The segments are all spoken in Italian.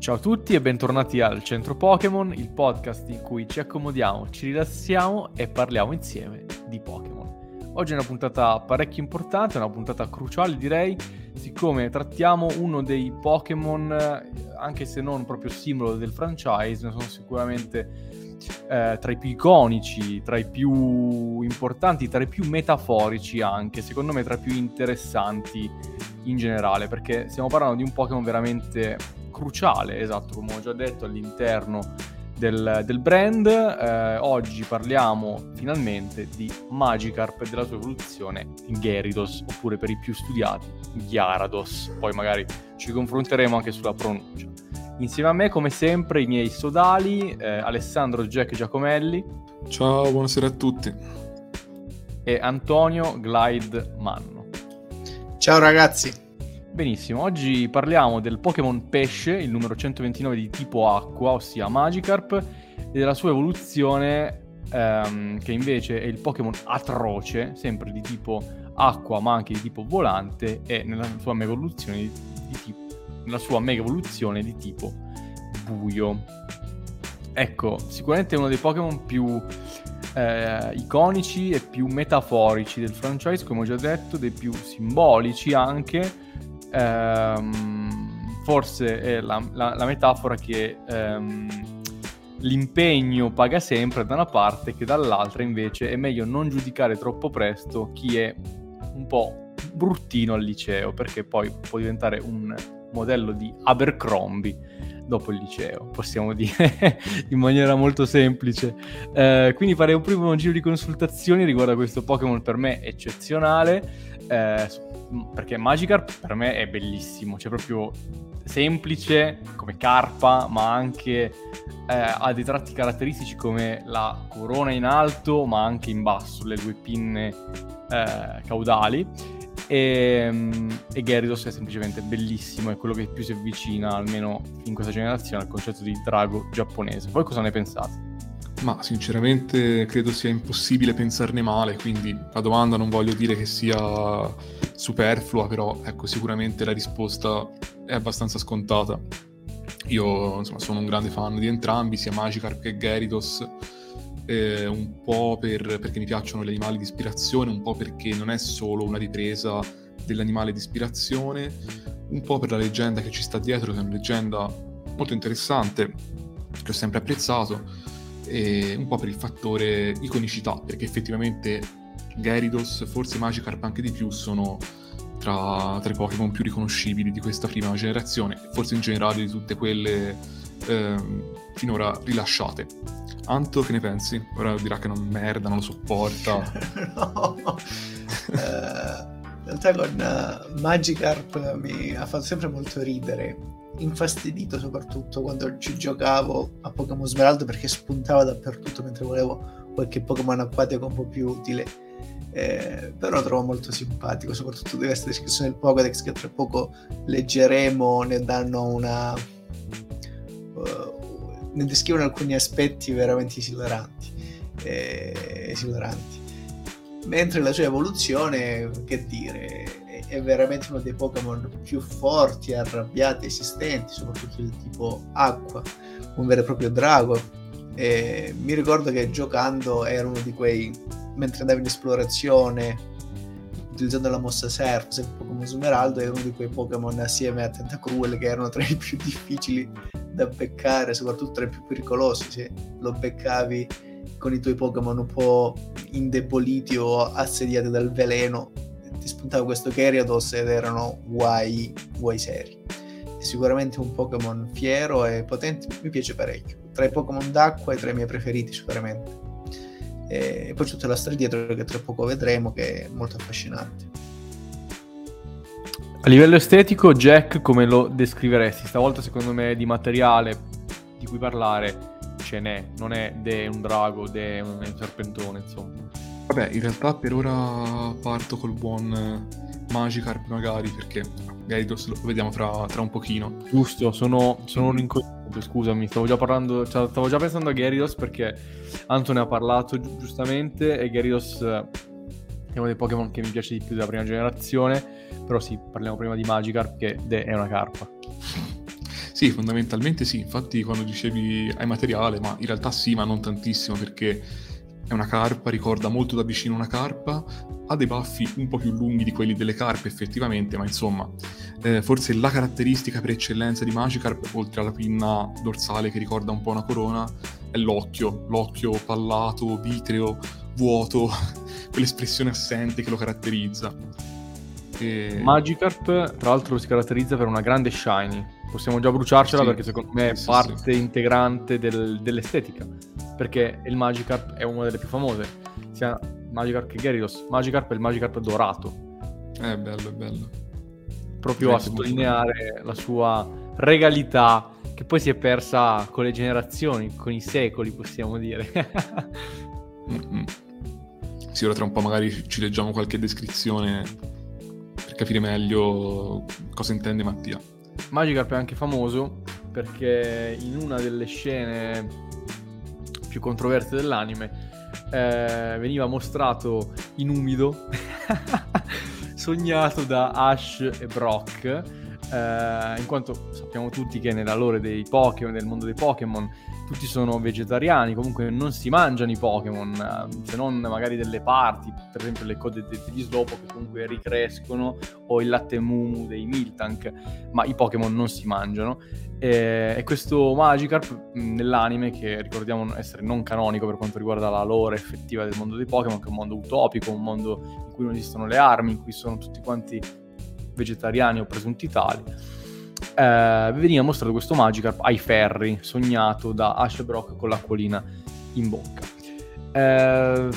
Ciao a tutti e bentornati al Centro Pokémon, il podcast in cui ci accomodiamo, ci rilassiamo e parliamo insieme di Pokémon. Oggi è una puntata parecchio importante, una puntata cruciale direi, siccome trattiamo uno dei Pokémon, anche se non proprio simbolo del franchise, ne sono sicuramente eh, tra i più iconici, tra i più importanti, tra i più metaforici anche, secondo me tra i più interessanti in generale, perché stiamo parlando di un Pokémon veramente cruciale, esatto, come ho già detto, all'interno del, del brand. Eh, oggi parliamo finalmente di Magikarp e della sua evoluzione Gyarados, oppure per i più studiati Gyarados. Poi magari ci confronteremo anche sulla pronuncia. Insieme a me, come sempre, i miei sodali, eh, Alessandro Jack Giacomelli. Ciao, buonasera a tutti. E Antonio Glide Manno. Ciao ragazzi. Benissimo, oggi parliamo del Pokémon Pesce, il numero 129 di tipo acqua, ossia Magikarp, e della sua evoluzione, ehm, che invece è il Pokémon Atroce, sempre di tipo acqua ma anche di tipo volante, e nella sua mega evoluzione di, di tipo la sua mega evoluzione di tipo buio. Ecco, sicuramente è uno dei Pokémon più eh, iconici e più metaforici del franchise, come ho già detto, dei più simbolici anche. Ehm, forse è la, la, la metafora che ehm, l'impegno paga sempre da una parte, che dall'altra invece è meglio non giudicare troppo presto chi è un po' bruttino al liceo, perché poi può diventare un modello di Abercrombie dopo il liceo, possiamo dire in maniera molto semplice. Eh, quindi farei un primo giro di consultazioni riguardo a questo Pokémon per me eccezionale, eh, perché Magikarp per me è bellissimo, cioè proprio semplice come carpa, ma anche eh, ha dei tratti caratteristici come la corona in alto, ma anche in basso, le due pinne eh, caudali e, ehm, e Gyarados è semplicemente bellissimo, è quello che più si avvicina, almeno in questa generazione, al concetto di drago giapponese. Voi cosa ne pensate? Ma sinceramente credo sia impossibile pensarne male, quindi la domanda non voglio dire che sia superflua, però ecco, sicuramente la risposta è abbastanza scontata. Io insomma, sono un grande fan di entrambi, sia Magikarp che Gyarados eh, un po' per, perché mi piacciono gli animali di ispirazione, un po' perché non è solo una ripresa dell'animale di ispirazione, un po' per la leggenda che ci sta dietro, che è una leggenda molto interessante, che ho sempre apprezzato, e un po' per il fattore iconicità, perché effettivamente Gyarados, forse Magikarp anche di più, sono tra, tra i Pokémon più riconoscibili di questa prima generazione, forse in generale di tutte quelle eh, finora rilasciate. Anto, che ne pensi? Ora dirà che non merda, non lo sopporta. no, uh, in realtà con uh, Magikarp mi ha fatto sempre molto ridere, infastidito soprattutto quando ci giocavo a Pokémon Smeraldo perché spuntava dappertutto mentre volevo qualche Pokémon acquatico un po' più utile. Eh, però lo trovo molto simpatico, soprattutto di questa descrizione del Pokédex che tra poco leggeremo, ne danno una... Uh, ne descrivono alcuni aspetti veramente esilaranti, eh, esilaranti. Mentre la sua evoluzione, che dire, è veramente uno dei Pokémon più forti arrabbiati esistenti, soprattutto del tipo acqua, un vero e proprio drago. E mi ricordo che giocando era uno di quei, mentre andavo in esplorazione, utilizzando la mossa Surf, sempre Pokémon Smeraldo, era uno di quei Pokémon assieme a Tentacruel che erano tra i più difficili da beccare, soprattutto tra i più pericolosi, se lo beccavi con i tuoi Pokémon un po' indeboliti o assediati dal veleno, ti spuntava questo Gyarados ed erano guai, guai seri. È sicuramente un Pokémon fiero e potente, mi piace parecchio. Tra i Pokémon d'acqua è tra i miei preferiti sicuramente. E poi c'è tutta la storia dietro che tra poco vedremo che è molto affascinante. A livello estetico, Jack come lo descriveresti? Stavolta secondo me di materiale di cui parlare ce n'è, non è de un drago, de un serpentone, insomma. Vabbè, in realtà per ora parto col buon Magikarp magari, perché Gyarados lo vediamo fra, tra un pochino. Giusto, sono, sono un incognito, scusami, stavo già parlando, cioè, stavo già pensando a Gyarados perché Anto ne ha parlato gi- giustamente e Gyarados è uno dei Pokémon che mi piace di più della prima generazione, però sì, parliamo prima di Magikarp che è una carpa. Sì, fondamentalmente sì, infatti quando dicevi hai materiale, ma in realtà sì, ma non tantissimo perché è una carpa, ricorda molto da vicino una carpa, ha dei baffi un po' più lunghi di quelli delle carpe effettivamente, ma insomma, eh, forse la caratteristica per eccellenza di Magikarp, oltre alla pinna dorsale che ricorda un po' una corona, è l'occhio, l'occhio pallato, vitreo, vuoto, quell'espressione assente che lo caratterizza. E... Magikarp, tra l'altro, si caratterizza per una grande shiny. Possiamo già bruciarcela sì, perché secondo me è sì, parte sì. integrante del, dell'estetica. Perché il Magikarp è una delle più famose. Sia Magikarp che Gyarados. Magikarp è il Magikarp dorato. È bello, è bello. Proprio a sottolineare la sua regalità che poi si è persa con le generazioni, con i secoli, possiamo dire. Mm-mm. Sì, ora tra un po' magari ci leggiamo qualche descrizione per capire meglio cosa intende Mattia. Magikarp è anche famoso perché in una delle scene più controverse dell'anime eh, veniva mostrato in umido, sognato da Ash e Brock, eh, in quanto sappiamo tutti che nella lore dei Pokémon, nel mondo dei Pokémon, tutti sono vegetariani, comunque non si mangiano i Pokémon, eh, se non magari delle parti, per esempio le code degli Slopo che comunque ricrescono o il latte Mumu dei Miltank, ma i Pokémon non si mangiano. E, e questo Magikarp nell'anime, che ricordiamo essere non canonico per quanto riguarda la lore effettiva del mondo dei Pokémon, che è un mondo utopico, un mondo in cui non esistono le armi, in cui sono tutti quanti vegetariani o presunti tali eh, veniva mostrato questo Magikarp ai ferri, sognato da Ash Brock con l'acquolina in bocca. Eh,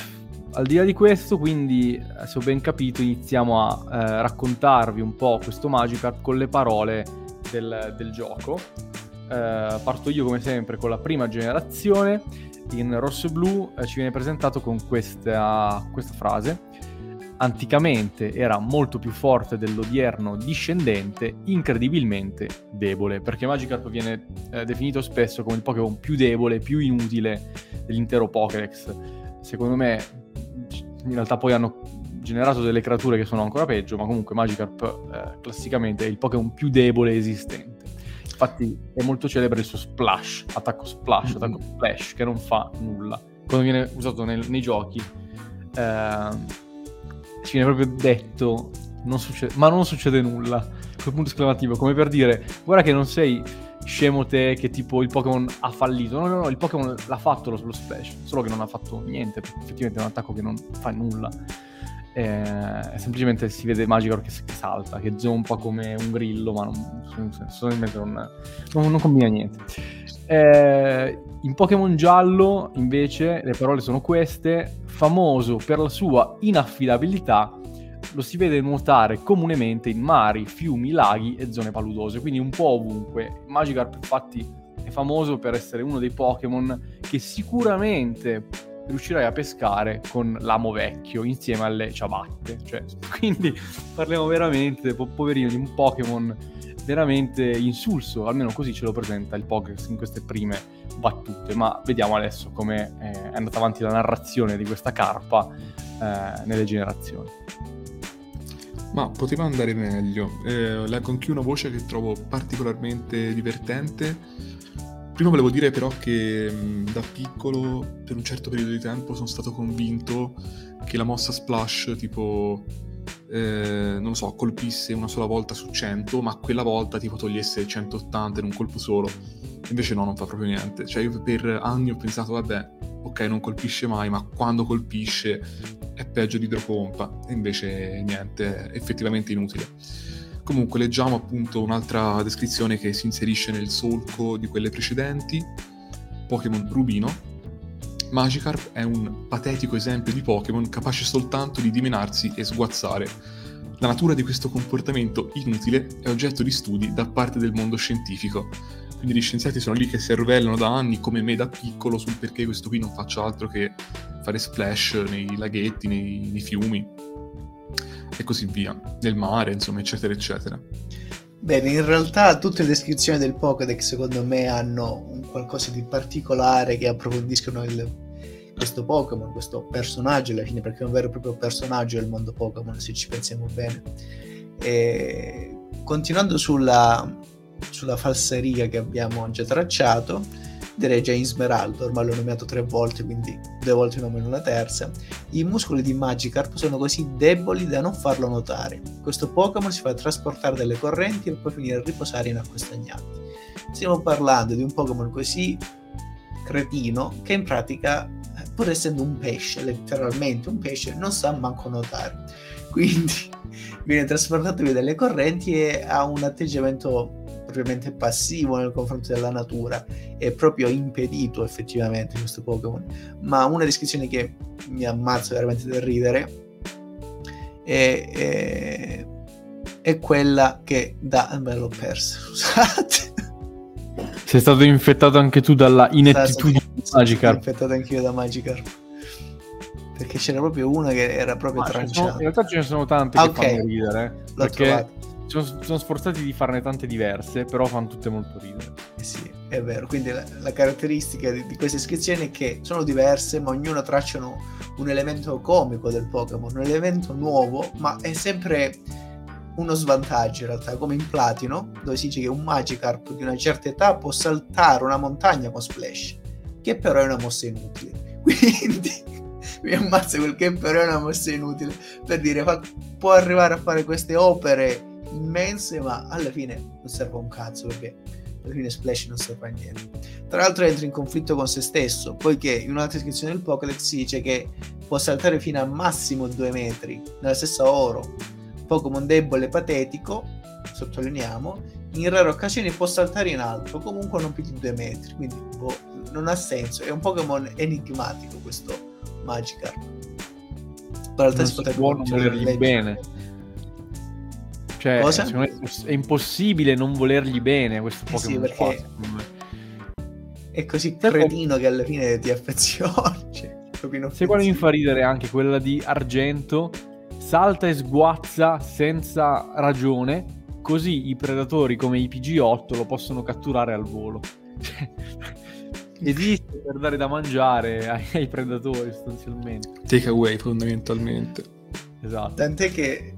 al di là di questo, quindi, se ho ben capito, iniziamo a eh, raccontarvi un po' questo Magikarp con le parole del, del gioco. Eh, parto io come sempre con la prima generazione. In rosso e blu eh, ci viene presentato con questa, questa frase anticamente era molto più forte dell'odierno discendente, incredibilmente debole, perché Magikarp viene eh, definito spesso come il Pokémon più debole, più inutile dell'intero Pokédex. Secondo me, in realtà poi hanno generato delle creature che sono ancora peggio, ma comunque Magikarp eh, classicamente è il Pokémon più debole esistente. Infatti è molto celebre il suo splash, attacco splash, attacco splash, che non fa nulla. Quando viene usato nel, nei giochi, eh, ci viene proprio detto, non succede, ma non succede nulla. Quel punto esclamativo, come per dire, guarda che non sei scemo te che tipo il Pokémon ha fallito. No, no, no, il Pokémon l'ha fatto lo, lo splash, solo che non ha fatto niente, perché effettivamente è un attacco che non fa nulla. Eh, semplicemente si vede Magikarp che, che, salta, che zompa come un grillo, ma non, sostanzialmente non, non, non combina niente. Eh, in Pokémon giallo, invece, le parole sono queste: famoso per la sua inaffidabilità, lo si vede nuotare comunemente in mari, fiumi, laghi e zone paludose, quindi un po' ovunque. Magikarp, infatti, è famoso per essere uno dei Pokémon che sicuramente riuscirai a pescare con l'amo vecchio insieme alle ciabatte. Cioè, quindi parliamo veramente, po- poverino, di un Pokémon veramente insulso, almeno così ce lo presenta il Pokédex in queste prime battute, ma vediamo adesso come eh, è andata avanti la narrazione di questa carpa eh, nelle generazioni. Ma poteva andare meglio. Eh, leggo anche una voce che trovo particolarmente divertente. Prima volevo dire però che da piccolo, per un certo periodo di tempo, sono stato convinto che la mossa splash tipo eh, non lo so, colpisse una sola volta su 100, ma quella volta tipo togliesse 180 in un colpo solo. Invece no, non fa proprio niente. Cioè io per anni ho pensato, vabbè, ok, non colpisce mai, ma quando colpisce è peggio di idropompa. E invece niente, è effettivamente inutile. Comunque leggiamo appunto un'altra descrizione che si inserisce nel solco di quelle precedenti. Pokémon Rubino, Magikarp è un patetico esempio di Pokémon capace soltanto di dimenarsi e sguazzare. La natura di questo comportamento inutile è oggetto di studi da parte del mondo scientifico. Quindi gli scienziati sono lì che si arrovellano da anni, come me da piccolo, sul perché questo qui non faccia altro che fare splash nei laghetti, nei, nei fiumi e così via, nel mare, insomma, eccetera, eccetera. Bene, in realtà tutte le descrizioni del Pokédex secondo me hanno un qualcosa di particolare che approfondiscono il, questo Pokémon, questo personaggio alla fine, perché è un vero e proprio personaggio del mondo Pokémon, se ci pensiamo bene. E continuando sulla, sulla falsariga che abbiamo già tracciato, direi in Smeraldo, ormai l'ho nominato tre volte, quindi due volte nomino la terza, i muscoli di Magikarp sono così deboli da non farlo notare. Questo Pokémon si fa trasportare dalle correnti e poi finire a riposare in acque stagnanti. Stiamo parlando di un Pokémon così cretino che in pratica, pur essendo un pesce, letteralmente un pesce, non sa manco nuotare. Quindi viene trasportato via dalle correnti e ha un atteggiamento propriamente passivo nei confronti della natura, è proprio impedito effettivamente questo Pokémon. Ma una descrizione che mi ammazza veramente da ridere è, è, è quella che da... me l'ho persa, scusate. Sei stato infettato anche tu dalla inettitudine di Magikarp. Sono infettato anch'io da Magikarp. Perché c'era proprio una che era proprio Ma tranciata. in realtà ce ne sono tante Ah, che ok. fanno ridere. L'ho perché trovato. Sono, sforzati di farne tante diverse, però fanno tutte molto ridere. Eh sì, è vero. Quindi la, la caratteristica di, di queste iscrizioni è che sono diverse, ma ognuno tracciano un elemento comico del Pokémon, un elemento nuovo, ma è sempre uno svantaggio in realtà, come in Platino, dove si dice che un Magikarp di una certa età può saltare una montagna con Splash, che però è una mossa inutile. Quindi mi ammazza quel che però è una mossa inutile, per dire fa- può arrivare a fare queste opere immense, ma alla fine non serve un cazzo perché alla fine Splash non serve a niente. Tra l'altro entra in conflitto con se stesso, poiché in un'altra iscrizione del Pokédex si dice che può saltare fino a massimo 2 metri, nella stessa oro. Pokémon debole e patetico, sottolineiamo, in rare occasioni può saltare in alto, comunque non più di 2 metri, quindi boh, non ha senso, è un Pokémon enigmatico questo Magikarp. Però Non si può non volergli bene. Cioè, Cosa? secondo me è impossibile non volergli bene questo Eh sì, Pokémon perché- qua. È così Sai cretino che alla fine ti affezioni. Cioè, Se quale mi fa ridere anche quella di Argento, salta e sguazza senza ragione, così i predatori come i PG8 lo possono catturare al volo. Cioè, Esiste per dare da mangiare ai, ai predatori sostanzialmente. Takeaway fondamentalmente. Esatto. Tant'è che,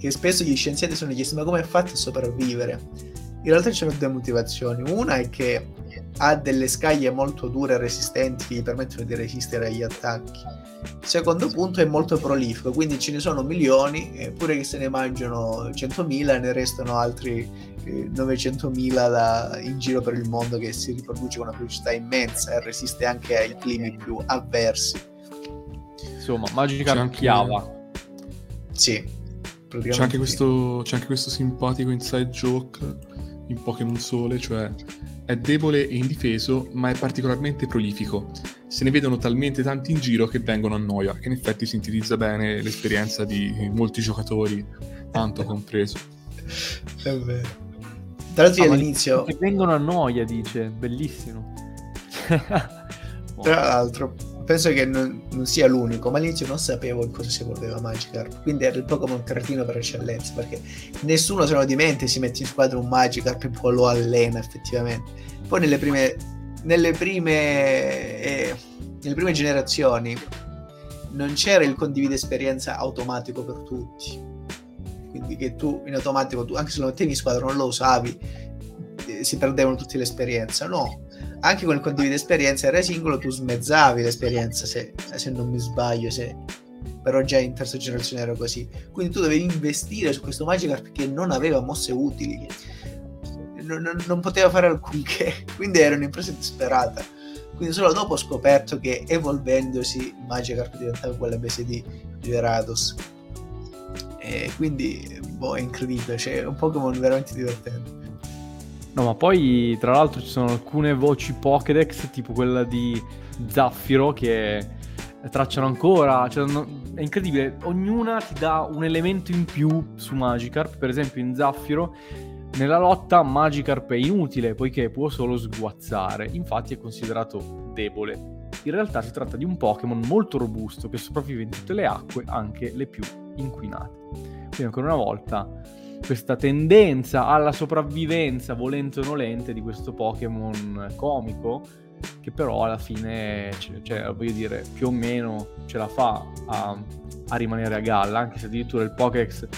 che spesso gli scienziati sono chiesti ma come è fatto a sopravvivere? In realtà ci sono due motivazioni. Una è che ha delle scaglie molto dure e resistenti che gli permettono di resistere agli attacchi. Secondo punto è molto prolifico, quindi ce ne sono milioni, eppure che se ne mangiano 100.000 ne restano altri eh, 900.000 da- in giro per il mondo che si riproduce con una velocità immensa e resiste anche ai climi più avversi. Insomma, Magikarp anche- chiava. Sì, praticamente C'è anche, questo, c'è anche questo simpatico inside joke in Pokémon Sole, cioè è debole e indifeso, ma è particolarmente prolifico. Se ne vedono talmente tanti in giro che vengono a noia, che in effetti sintetizza bene l'esperienza di molti giocatori, tanto compreso. È vero. Tra l'altro Ah, all'inizio, Che vengono a noia, dice. Bellissimo. tra l'altro, penso che non, non sia l'unico, ma all'inizio non sapevo in cosa si evolveva Magikarp, quindi era il Pokémon cretino per eccellenza, perché nessuno se lo dimentica si mette in squadra un Magikarp e poi lo allena effettivamente. Poi nelle prime, nelle prime, eh, nelle prime generazioni non c'era il condivide esperienza automatico per tutti. Quindi che tu in automatico, tu, anche se lo mettevi in squadra, non lo usavi, eh, si perdevano tutte le esperienze. No, anche con il condivide esperienza era singolo, tu smezzavi l'esperienza, se, se non mi sbaglio, se... però già in terza generazione era così. Quindi tu dovevi investire su questo Magikarp che non aveva mosse utili, non, non- non poteva fare alcunché, quindi era un'impresa disperata. Quindi solo dopo ho scoperto che evolvendosi Magikarp diventava quella specie di Gyarados. E quindi, boh, è incredibile, cioè è un Pokémon veramente divertente. No, ma poi tra l'altro ci sono alcune voci Pokédex, tipo quella di Zaffiro, che tracciano ancora. Cioè, è incredibile, ognuna ti dà un elemento in più su Magikarp. Per esempio, in Zaffiro, nella lotta Magikarp è inutile poiché può solo sguazzare, infatti è considerato debole. In realtà si tratta di un Pokémon molto robusto che sopravvive in tutte le acque, anche le più inquinate. Quindi ancora una volta questa tendenza alla sopravvivenza volente o nolente di questo Pokémon comico che però alla fine cioè, cioè, voglio dire più o meno ce la fa a, a rimanere a galla anche se addirittura il Pokédex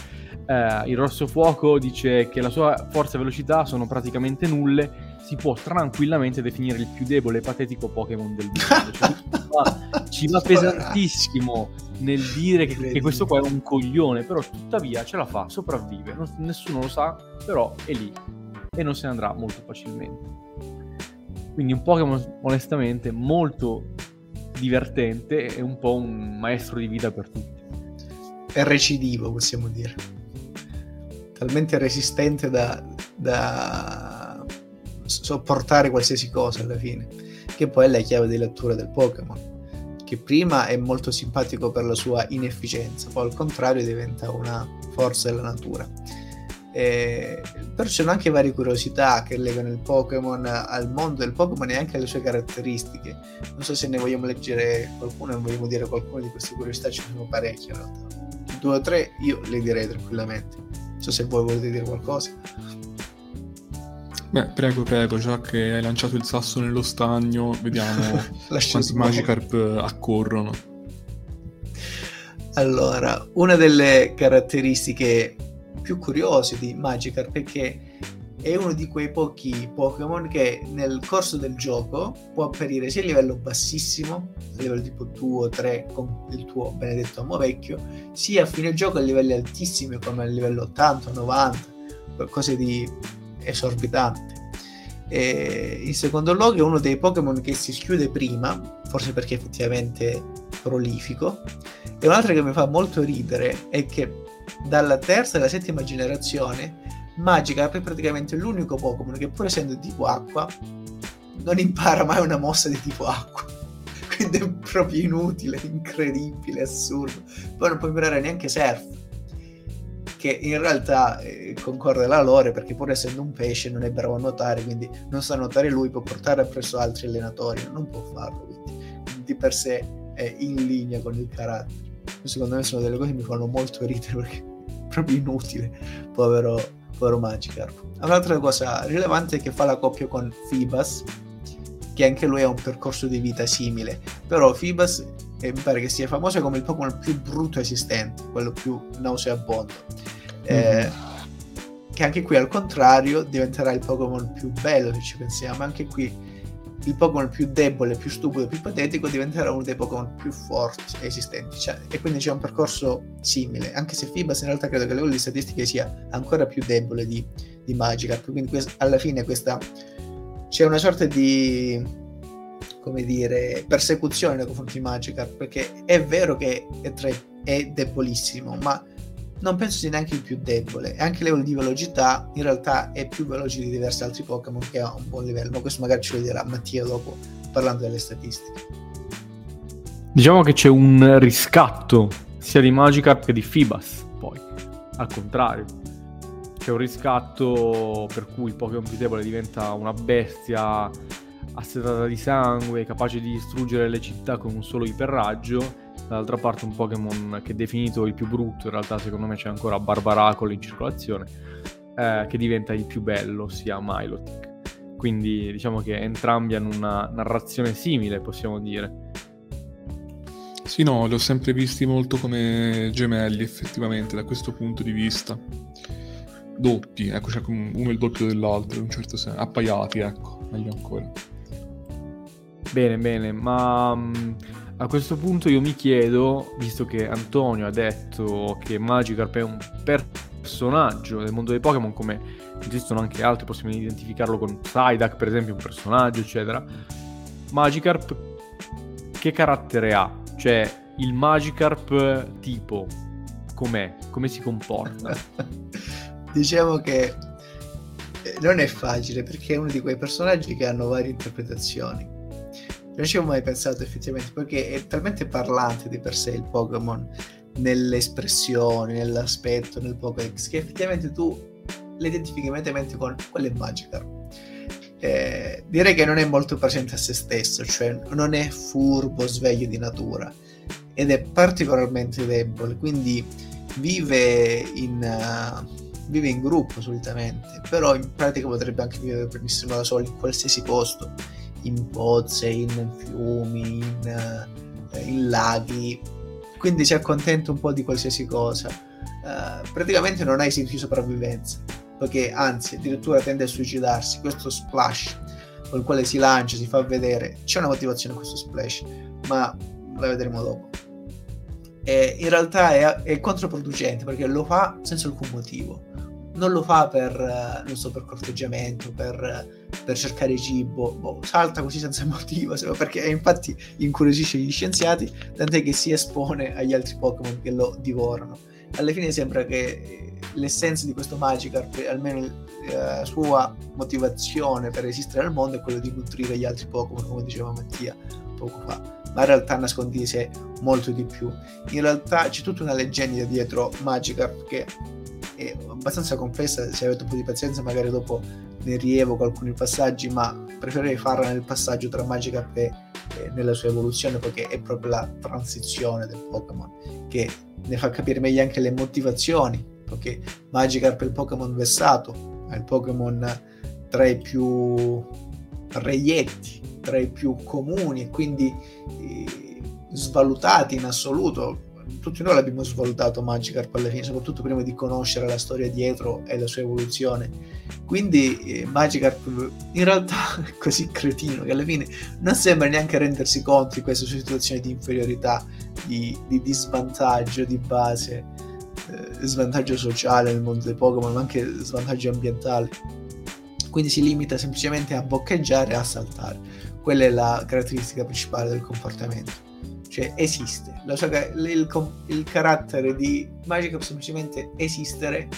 eh, il rosso fuoco dice che la sua forza e velocità sono praticamente nulle, si può tranquillamente definire il più debole e patetico Pokémon del mondo. Cioè, ci, va, ci va pesantissimo nel dire che, che, questo qua è un coglione, però tuttavia ce la fa, sopravvive, non, nessuno lo sa, però è lì e non se ne andrà molto facilmente. Quindi un Pokémon onestamente molto divertente e un po' un maestro di vita per tutti. È recidivo, possiamo dire. Talmente resistente da, da sopportare qualsiasi cosa alla fine, che poi è la chiave di lettura del Pokémon che prima è molto simpatico per la sua inefficienza, poi al contrario diventa una forza della natura. Eh, però ci sono anche varie curiosità che legano il Pokémon al mondo del Pokémon e anche alle sue caratteristiche. Non so se ne vogliamo leggere qualcuno e vogliamo dire qualcuno di queste curiosità, ci sono parecchie in realtà. Due o tre io le direi tranquillamente. Non so se voi volete dire qualcosa. Beh, prego, prego, già che hai lanciato il sasso nello stagno, vediamo quanti Magikarp accorrono. Allora, una delle caratteristiche più curiose di Magikarp è che è uno di quei pochi Pokémon che nel corso del gioco può apparire sia a livello bassissimo, a livello tipo 2 o 3 con il tuo benedetto amo vecchio, sia a fine gioco a livelli altissimi come a livello 80, 90, qualcosa di esorbitante. E in secondo luogo è uno dei Pokémon che si schiude prima, forse perché effettivamente prolifico. E un'altra che mi fa molto ridere è che dalla terza alla settima generazione Magikarp è praticamente l'unico Pokémon che pur essendo tipo acqua non impara mai una mossa di tipo acqua. Quindi è proprio inutile, incredibile, assurdo. Poi non può imparare neanche surf che in realtà eh, concorre la lore perché pur essendo un pesce non è bravo a nuotare, quindi non sa nuotare lui, può portare appresso altri allenatori, non può farlo, quindi di per sé è in linea con il carattere. Secondo me sono delle cose che mi fanno molto ridere perché è proprio inutile, povero, povero Magikarp. Un'altra cosa rilevante è che fa la coppia con Fibas, che anche lui ha un percorso di vita simile, però Fibas e mi pare che sia famoso come il Pokémon più brutto esistente, quello più nauseabondo. Eh, mm-hmm. che anche qui al contrario diventerà il Pokémon più bello se ci pensiamo, anche qui il Pokémon più debole, più stupido, più patetico diventerà uno dei Pokémon più forti esistenti. Cioè, e quindi c'è un percorso simile, anche se Fibas in realtà credo che a livello di statistiche sia ancora più debole di, di Magikarp. Quindi quest- alla fine questa c'è una sorta di come dire, persecuzione nei confronti di Magikarp, perché è vero che è, tre, è debolissimo, ma non penso sia neanche il più debole. E anche livello di velocità, in realtà è più veloce di diversi altri Pokémon che ha un buon livello, ma questo magari ce lo dirà Mattia dopo, parlando delle statistiche. Diciamo che c'è un riscatto sia di Magikarp che di Fibas, poi, al contrario. C'è un riscatto per cui il Pokémon più debole diventa una bestia assetata di sangue, capace di distruggere le città con un solo iperraggio. Dall'altra parte un Pokémon che è definito il più brutto, in realtà secondo me c'è ancora Barbaracolo in circolazione, eh, che diventa il più bello, sia Milotic. Quindi diciamo che entrambi hanno una narrazione simile, possiamo dire. Sì, no, li ho sempre visti molto come gemelli, effettivamente, da questo punto di vista. Doppi, ecco, cioè uno è il doppio dell'altro, in un certo senso. Appaiati, ecco, meglio ancora. Bene, bene, ma um, a questo punto io mi chiedo, visto che Antonio ha detto che Magikarp è un personaggio del mondo dei Pokémon, come esistono anche altri, possiamo identificarlo con Psyduck per esempio, un personaggio, eccetera. Magikarp che carattere ha? Cioè, il Magikarp tipo, com'è? Come si comporta? diciamo che eh, non è facile perché è uno di quei personaggi che hanno varie interpretazioni non ci ho mai pensato effettivamente perché è talmente parlante di per sé il Pokémon nelle espressioni, nell'aspetto, nel Pokédex che effettivamente tu le identifichi immediatamente con quello è Magikarp. Eh, direi che non è molto presente a se stesso, cioè non è furbo, sveglio di natura ed è particolarmente debole, quindi vive in, uh, vive in gruppo solitamente, però in pratica potrebbe anche vivere benissimo da solo in qualsiasi posto in pozze, in fiumi, in, eh, in laghi, quindi si accontenta un po' di qualsiasi cosa. uh, praticamente non ha istinto di sopravvivenza, perché anzi addirittura tende a suicidarsi. Questo splash con il quale si lancia, si fa vedere, c'è una motivazione a questo splash, ma la vedremo dopo. E in realtà è, è controproducente perché lo fa senza alcun motivo non lo fa per, eh, non so, per corteggiamento, per, per cercare cibo, boh, salta così senza motivo, perché infatti incuriosisce gli scienziati, tant'è che si espone agli altri Pokémon che lo divorano. Alla fine sembra che eh, l'essenza di questo Magikarp, almeno la sua motivazione per esistere al mondo, è quello di nutrire gli altri Pokémon, come diceva Mattia poco fa. Ma in realtà nasconde di molto di più. In realtà c'è tutta una leggenda dietro Magikarp che è abbastanza complessa, se avete un po' di pazienza magari dopo ne rievoco alcuni passaggi, ma preferirei farla nel passaggio tra Magikarp e, e nella sua evoluzione perché è proprio la transizione del Pokémon che ne fa capire meglio anche le motivazioni, perché Magikarp è il Pokémon vessato, è il Pokémon tra i più reietti, tra i più comuni e quindi eh, svalutati in assoluto tutti noi l'abbiamo svalutato Magikarp alla fine, soprattutto prima di conoscere la storia dietro e la sua evoluzione. Quindi eh, Magikarp in realtà è così cretino che alla fine non sembra neanche rendersi conto di questa sua situazione di inferiorità, di, di, di svantaggio di base, eh, svantaggio sociale nel mondo dei Pokémon, ma anche svantaggio ambientale. Quindi si limita semplicemente a boccheggiare e a saltare. Quella è la caratteristica principale del comportamento cioè esiste. Sua, il, il, carattere di Magikarp semplicemente esistere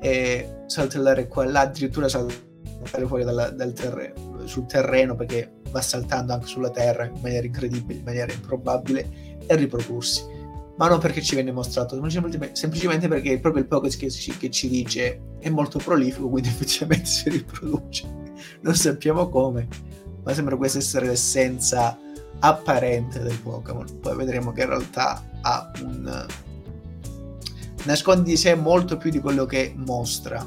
e saltellare qua e là, addirittura saltare fuori dalla, dal terreno, sul terreno perché va saltando anche sulla terra in maniera incredibile, in maniera improbabile e riprodursi. Ma non perché ci viene mostrato, semplicemente perché proprio il Pokédex che, che ci dice è molto prolifico, quindi effettivamente si riproduce. Non sappiamo come, ma sembra questa essere l'essenza apparente del Pokémon. Poi vedremo che in realtà ha un nasconde di sé molto più di quello che mostra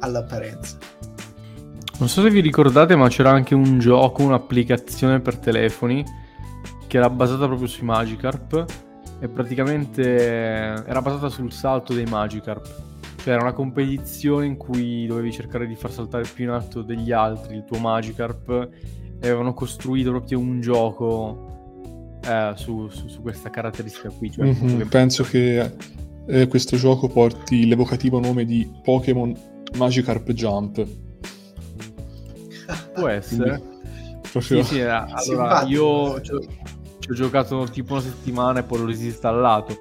all'apparenza. Non so se vi ricordate, ma c'era anche un gioco, un'applicazione per telefoni che era basata proprio sui Magikarp e praticamente era basata sul salto dei Magikarp. Cioè era una competizione in cui dovevi cercare di far saltare più in alto degli altri il tuo Magikarp avevano costruito proprio un gioco eh, su, su, su, questa caratteristica qui. Cioè mm-hmm, che... Penso che eh, questo gioco porti l'evocativo nome di Pokémon Magikarp Jump. Può essere. proprio... Sì, sì, eh, allora io ci ho, ci ho giocato tipo una settimana e poi l'ho disinstallato.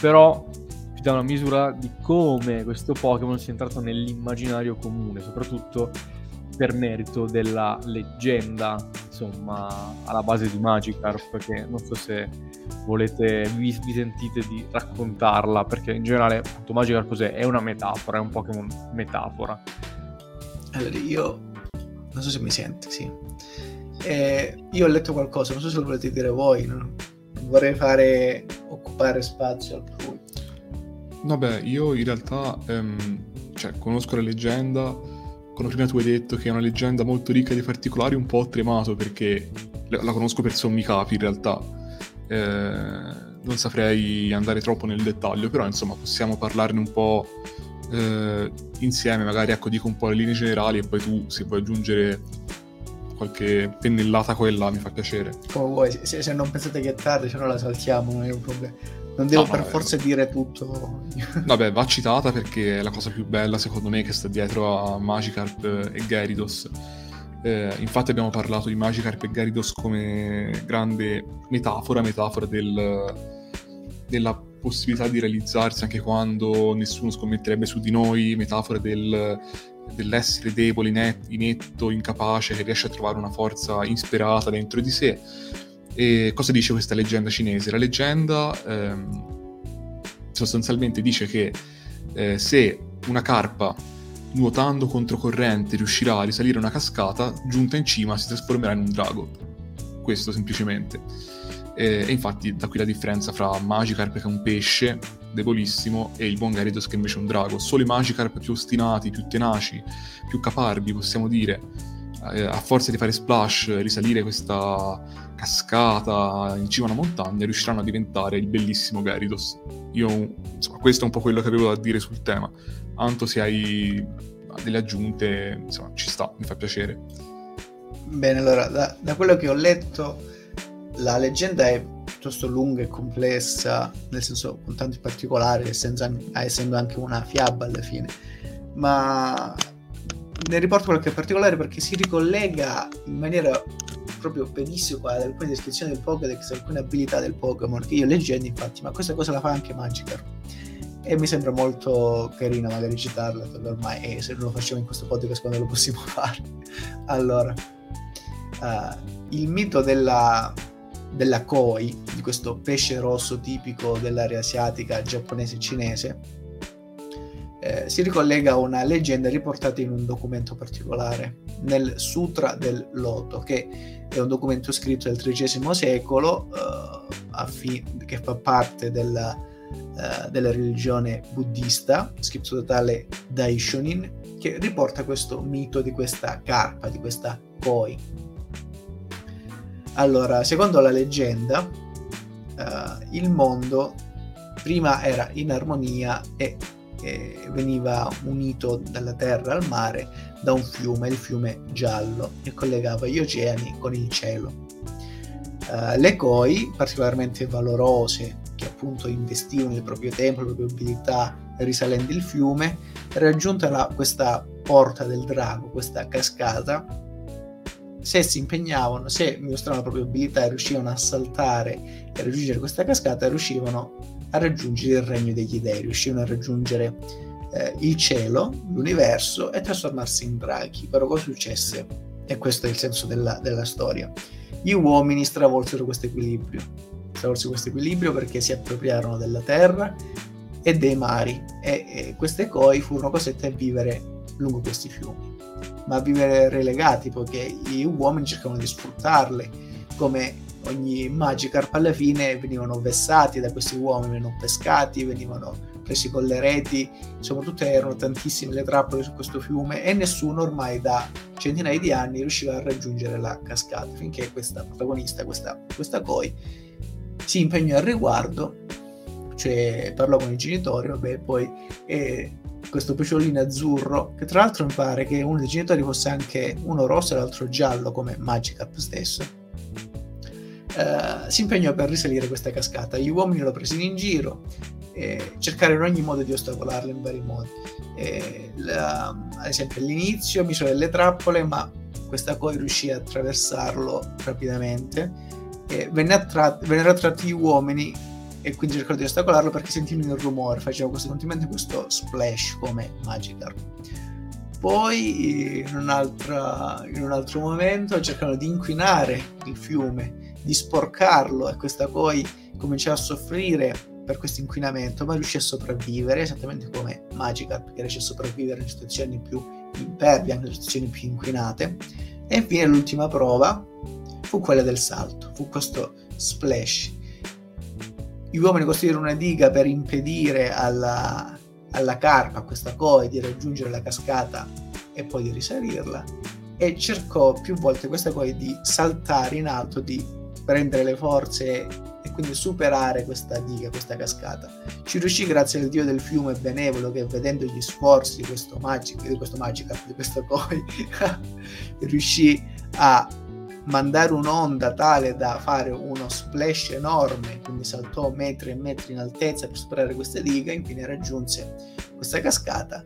Però ti dà una misura di come questo Pokémon sia entrato nell'immaginario comune, soprattutto per merito della leggenda, insomma, alla base di Magikarp, che non so se volete, vi, vi sentite di raccontarla, perché in generale, appunto, Magikarp cos'è? È una metafora, è un Pokémon metafora. Allora, io non so se mi sente, sì. Eh, io ho letto qualcosa, non so se lo volete dire voi, non vorrei fare occupare spazio altrui. Vabbè, io in realtà ehm, cioè, conosco la leggenda, come prima tu hai detto, che è una leggenda molto ricca di particolari, un po' ho tremato perché la conosco per sommi capi in realtà. Eh, non saprei andare troppo nel dettaglio, però insomma possiamo parlarne un po' eh, insieme, magari ecco dico un po' le linee generali e poi tu se vuoi aggiungere qualche pennellata quella mi fa piacere. Come vuoi, se, se non pensate che è tardi, se no la saltiamo, non è un problema. Non devo no, per forza dire tutto. Vabbè, va citata perché è la cosa più bella secondo me che sta dietro a Magikarp e Gyarados. Eh, infatti abbiamo parlato di Magikarp e Gyarados come grande metafora, metafora del, della possibilità di realizzarsi anche quando nessuno scommetterebbe su di noi, metafora del, dell'essere debole, inet, inetto, incapace, che riesce a trovare una forza insperata dentro di sé e cosa dice questa leggenda cinese? La leggenda ehm, sostanzialmente dice che eh, se una carpa nuotando controcorrente riuscirà a risalire una cascata, giunta in cima si trasformerà in un drago. Questo semplicemente. E, e infatti da qui la differenza fra Magikarp che è un pesce debolissimo e il buon Gyarados che invece è un drago. Solo i Magikarp più ostinati, più tenaci, più caparbi, possiamo dire, eh, a forza di fare splash, risalire questa cascata in cima a una montagna, riusciranno a diventare il bellissimo Gyarados. Io, insomma, questo è un po' quello che avevo da dire sul tema. Anto, se hai delle aggiunte, insomma, ci sta, mi fa piacere. Bene, allora, da, da quello che ho letto, la leggenda è piuttosto lunga e complessa, nel senso con tanti particolari, essendo anche una fiaba alla fine. Ma ne riporto qualche particolare perché si ricollega in maniera proprio benissimo ad alcune descrizioni del Pokédex, alcune abilità del Pokémon che io leggendo infatti, ma questa cosa la fa anche Magikarp. E mi sembra molto carino magari citarla ormai e se non lo facciamo in questo podcast quando lo possiamo fare? Allora uh, il mito della, della koi di questo pesce rosso tipico dell'area asiatica giapponese e cinese eh, si ricollega a una leggenda riportata in un documento particolare, nel Sutra del Loto, che è un documento scritto del XIII secolo, eh, fi- che fa parte della, eh, della, religione buddista, scritto da tale Daishonin, che riporta questo mito di questa carpa, di questa koi. Allora, secondo la leggenda, eh, il mondo prima era in armonia e che veniva unito dalla terra al mare da un fiume, il fiume giallo, che collegava gli oceani con il cielo. Uh, le koi, particolarmente valorose, che appunto investivano il proprio tempo, le proprie abilità risalendo il fiume, raggiunta questa porta del drago, questa cascata, se si impegnavano, se mostravano la propria abilità e riuscivano a saltare e raggiungere questa cascata, riuscivano a raggiungere il regno degli dei, riuscivano a raggiungere eh, il cielo, l'universo e trasformarsi in draghi. Però cosa successe? E questo è il senso della, della storia. Gli uomini stravolsero questo equilibrio, stravolsero questo equilibrio perché si appropriarono della terra e dei mari e, e queste koi furono costrette a vivere lungo questi fiumi ma a vivere relegati poiché gli uomini cercavano di sfruttarle come ogni Magikarp alla fine venivano vessati da questi uomini, venivano pescati, venivano presi con le reti, soprattutto erano tantissime le trappole su questo fiume e nessuno ormai da centinaia di anni riusciva a raggiungere la cascata finché questa protagonista, questa, questa Koi, si impegnò al riguardo, cioè parlò con i genitori, vabbè, poi eh, questo pesciolino azzurro, che tra l'altro mi pare che uno dei genitori fosse anche uno rosso e l'altro giallo come Magikarp stesso eh, si impegnò per risalire questa cascata. Gli uomini lo presero in giro, eh, cercarono in ogni modo di ostacolarlo in vari modi. Eh, la, ad esempio all'inizio misero delle trappole, ma questa poi riuscì a attraversarlo rapidamente. Venne attrat- vennero attratti gli uomini e quindi cercarono di ostacolarlo perché sentivano il rumore, faceva costantemente questo splash come Magikarp. Poi in, in un altro momento cercano di inquinare il fiume di sporcarlo e questa poi cominciò a soffrire per questo inquinamento, ma riuscì a sopravvivere, esattamente come Magikarp che riesce a sopravvivere in situazioni più impervie, anche in situazioni più inquinate. E infine l'ultima prova fu quella del salto, fu questo splash. Gli uomini costruirono una diga per impedire alla, alla carpa, a questa koi, di raggiungere la cascata e poi di risalirla e cercò più volte questa koi di saltare in alto, di prendere le forze e quindi superare questa diga, questa cascata. Ci riuscì grazie al dio del fiume benevolo che vedendo gli sforzi di questo Magic, di questo Magikarp, di questo Koi, riuscì a mandare un'onda tale da fare uno splash enorme, quindi saltò metri e metri in altezza per superare questa diga, infine raggiunse questa cascata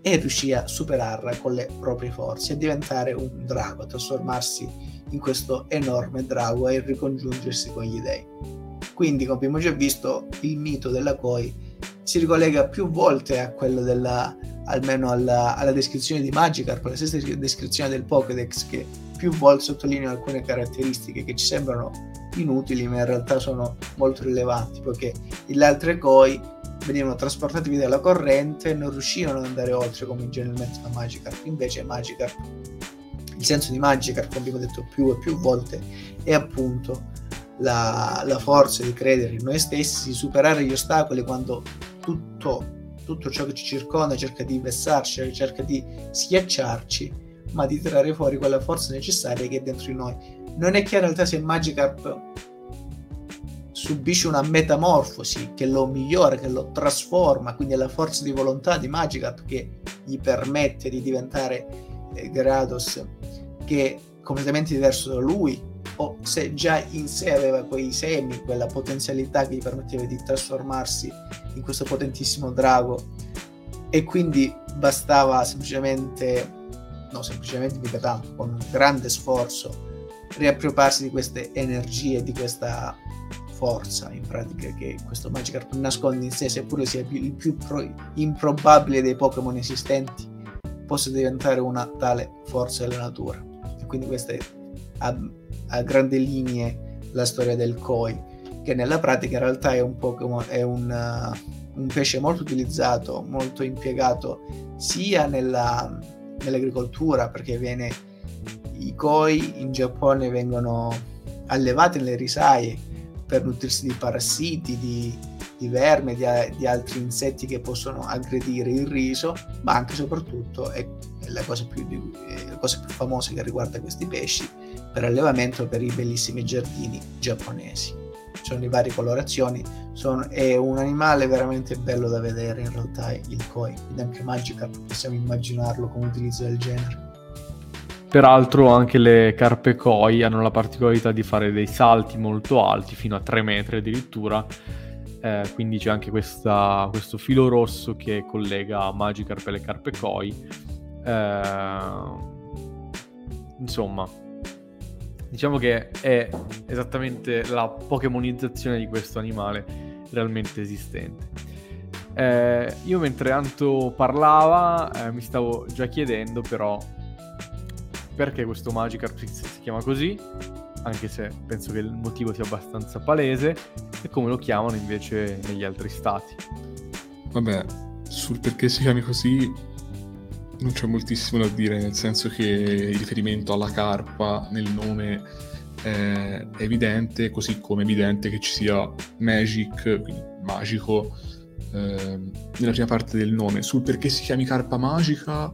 e riuscì a superarla con le proprie forze e diventare un drago, a trasformarsi in questo enorme drago e ricongiungersi con gli dei. Quindi, come abbiamo già visto, il mito della Koi si ricollega più volte a quello della, almeno alla, alla descrizione di Magikarp, la stessa descrizione del Pokédex che più volte sottolinea alcune caratteristiche che ci sembrano inutili ma in realtà sono molto rilevanti poiché le altre Koi venivano trasportate via dalla corrente e non riuscivano ad andare oltre come generalmente fa Magikarp invece Magikarp il senso di Magikarp, come abbiamo detto più e più volte, è appunto la, la forza di credere in noi stessi, superare gli ostacoli quando tutto, tutto ciò che ci circonda cerca di vessarci, cerca di schiacciarci, ma di tirare fuori quella forza necessaria che è dentro di noi. Non è chiaro in realtà se Magikarp subisce una metamorfosi che lo migliora, che lo trasforma, quindi è la forza di volontà di Magikarp che gli permette di diventare Grados, che è completamente diverso da lui, o se già in sé aveva quei semi, quella potenzialità che gli permetteva di trasformarsi in questo potentissimo drago. E quindi bastava semplicemente, no semplicemente mica tanto, con un grande sforzo riappropriarsi di queste energie, di questa forza in pratica che questo Magikarp nasconde in sé, seppure sia il più pro- improbabile dei Pokémon esistenti, possa diventare una tale forza della natura. E quindi questa è a, a grandi linee la storia del Koi, che nella pratica in realtà è un Pokémon, è un, uh, un pesce molto utilizzato, molto impiegato sia nella, nell'agricoltura, perché viene, i Koi in Giappone vengono allevati nelle risaie per nutrirsi di parassiti, di, di verme, di, di, altri insetti che possono aggredire il riso, ma anche e soprattutto, è, è la, cosa più, la cosa più famosa che riguarda questi pesci, per allevamento per i bellissimi giardini giapponesi. Sono di varie colorazioni, sono, è un animale veramente bello da vedere in realtà il koi, ed anche Magikarp possiamo immaginarlo come utilizzo del genere. Peraltro anche le carpe koi hanno la particolarità di fare dei salti molto alti, fino a 3 metri addirittura, eh, quindi c'è anche questa, questo filo rosso che collega Magikarp e le carpe koi. Eh, insomma, diciamo che è esattamente la pokémonizzazione di questo animale realmente esistente. Eh, io mentre Anto parlava eh, mi stavo già chiedendo però perché questo Magikarp si chiama così, anche se penso che il motivo sia abbastanza palese, e come lo chiamano invece negli altri stati. Vabbè, sul perché si chiami così non c'è moltissimo da dire, nel senso che il riferimento alla carpa nel nome è evidente, così come è evidente che ci sia magic, quindi magico, eh, nella prima parte del nome. Sul perché si chiami carpa magica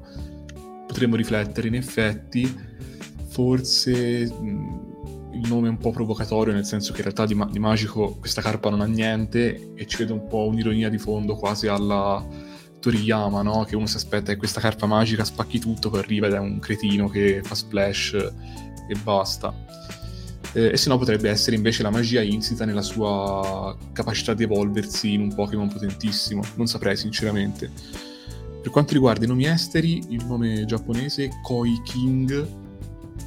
potremmo riflettere, in effetti, forse il nome è un po' provocatorio, nel senso che in realtà di, ma- di magico questa carpa non ha niente e ci vede un po' un'ironia di fondo quasi alla Toriyama, no? Che uno si aspetta che questa carpa magica spacchi tutto, poi arriva ed è un cretino che fa splash e basta. Eh, e se no potrebbe essere invece la magia insita nella sua capacità di evolversi in un Pokémon potentissimo. Non saprei sinceramente. Per quanto riguarda i nomi esteri, il nome giapponese Koi King,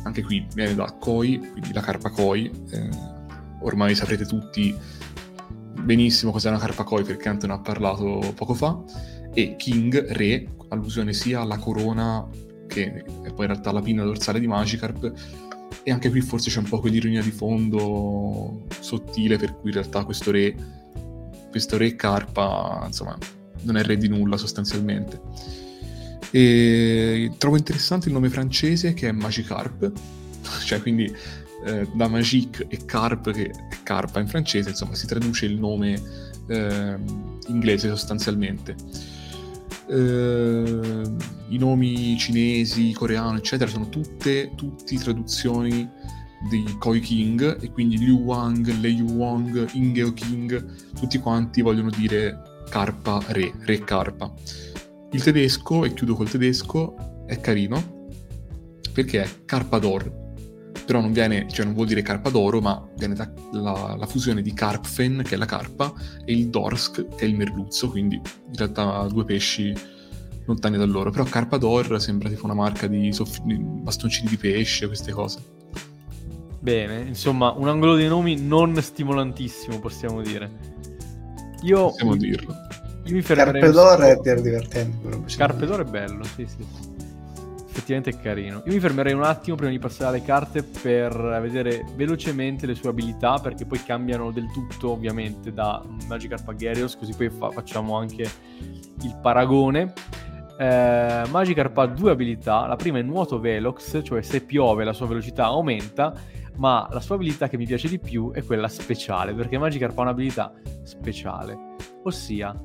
anche qui viene da Koi, quindi la carpa Koi. Eh, ormai saprete tutti benissimo cos'è una carpa Koi perché Anton ha parlato poco fa. E King, re, allusione sia alla corona che è poi in realtà la pinna dorsale di Magikarp. E anche qui forse c'è un po' quell'ironia di fondo sottile per cui in realtà questo re questo re Carpa insomma non è re di nulla sostanzialmente e trovo interessante il nome francese che è Magikarp cioè quindi eh, da Magic e Carp che è Carpa in francese insomma si traduce il nome eh, inglese sostanzialmente eh, i nomi cinesi, coreano, eccetera, sono tutte, tutti traduzioni di Koi King e quindi Liu Wang, Lei Wang, Ingeo King, tutti quanti vogliono dire carpa re, re carpa. Il tedesco, e chiudo col tedesco, è carino perché è Carpador, però non viene, cioè non vuol dire carpa d'oro, ma viene dalla la fusione di Karpfen, che è la carpa, e il Dorsk, che è il merluzzo, quindi in realtà due pesci lontani da loro. Però carpa d'or sembra tipo una marca di, soff- di bastoncini di pesce, queste cose. Bene, insomma, un angolo dei nomi non stimolantissimo, possiamo dire. Io... Possiamo dirlo. Io mi fermerei... Carpe d'oro è divertente. Carpe d'oro è bello, sì, sì effettivamente è carino. Io mi fermerei un attimo prima di passare alle carte per vedere velocemente le sue abilità, perché poi cambiano del tutto ovviamente da Magikarp a Gyarados, così poi fa- facciamo anche il paragone. Eh, Magikarp ha due abilità, la prima è nuoto velox, cioè se piove la sua velocità aumenta, ma la sua abilità che mi piace di più è quella speciale, perché Magikarp ha un'abilità speciale, ossia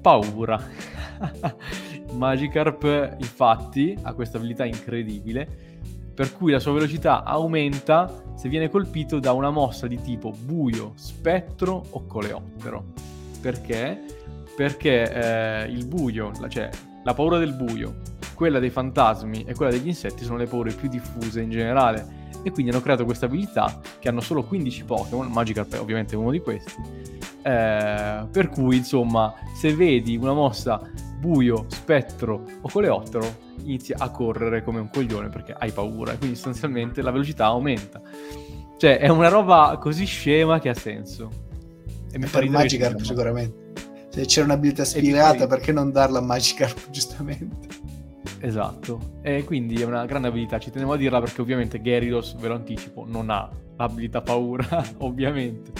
paura. Magikarp infatti ha questa abilità incredibile per cui la sua velocità aumenta se viene colpito da una mossa di tipo buio, spettro o coleottero. Perché? Perché eh, il buio, cioè la paura del buio, quella dei fantasmi e quella degli insetti sono le paure più diffuse in generale e quindi hanno creato questa abilità che hanno solo 15 Pokémon, Magikarp è ovviamente uno di questi, eh, per cui insomma se vedi una mossa buio, spettro o coleottero inizi a correre come un coglione perché hai paura e quindi sostanzialmente la velocità aumenta. Cioè è una roba così scema che ha senso. E mi fa ridere Magikarp sicuramente. Se c'è un'abilità spiegata perché non darla a Magikarp giustamente? Esatto, e quindi è una grande abilità, ci tenevo a dirla perché ovviamente Gyarados, ve lo anticipo, non ha l'abilità paura, ovviamente.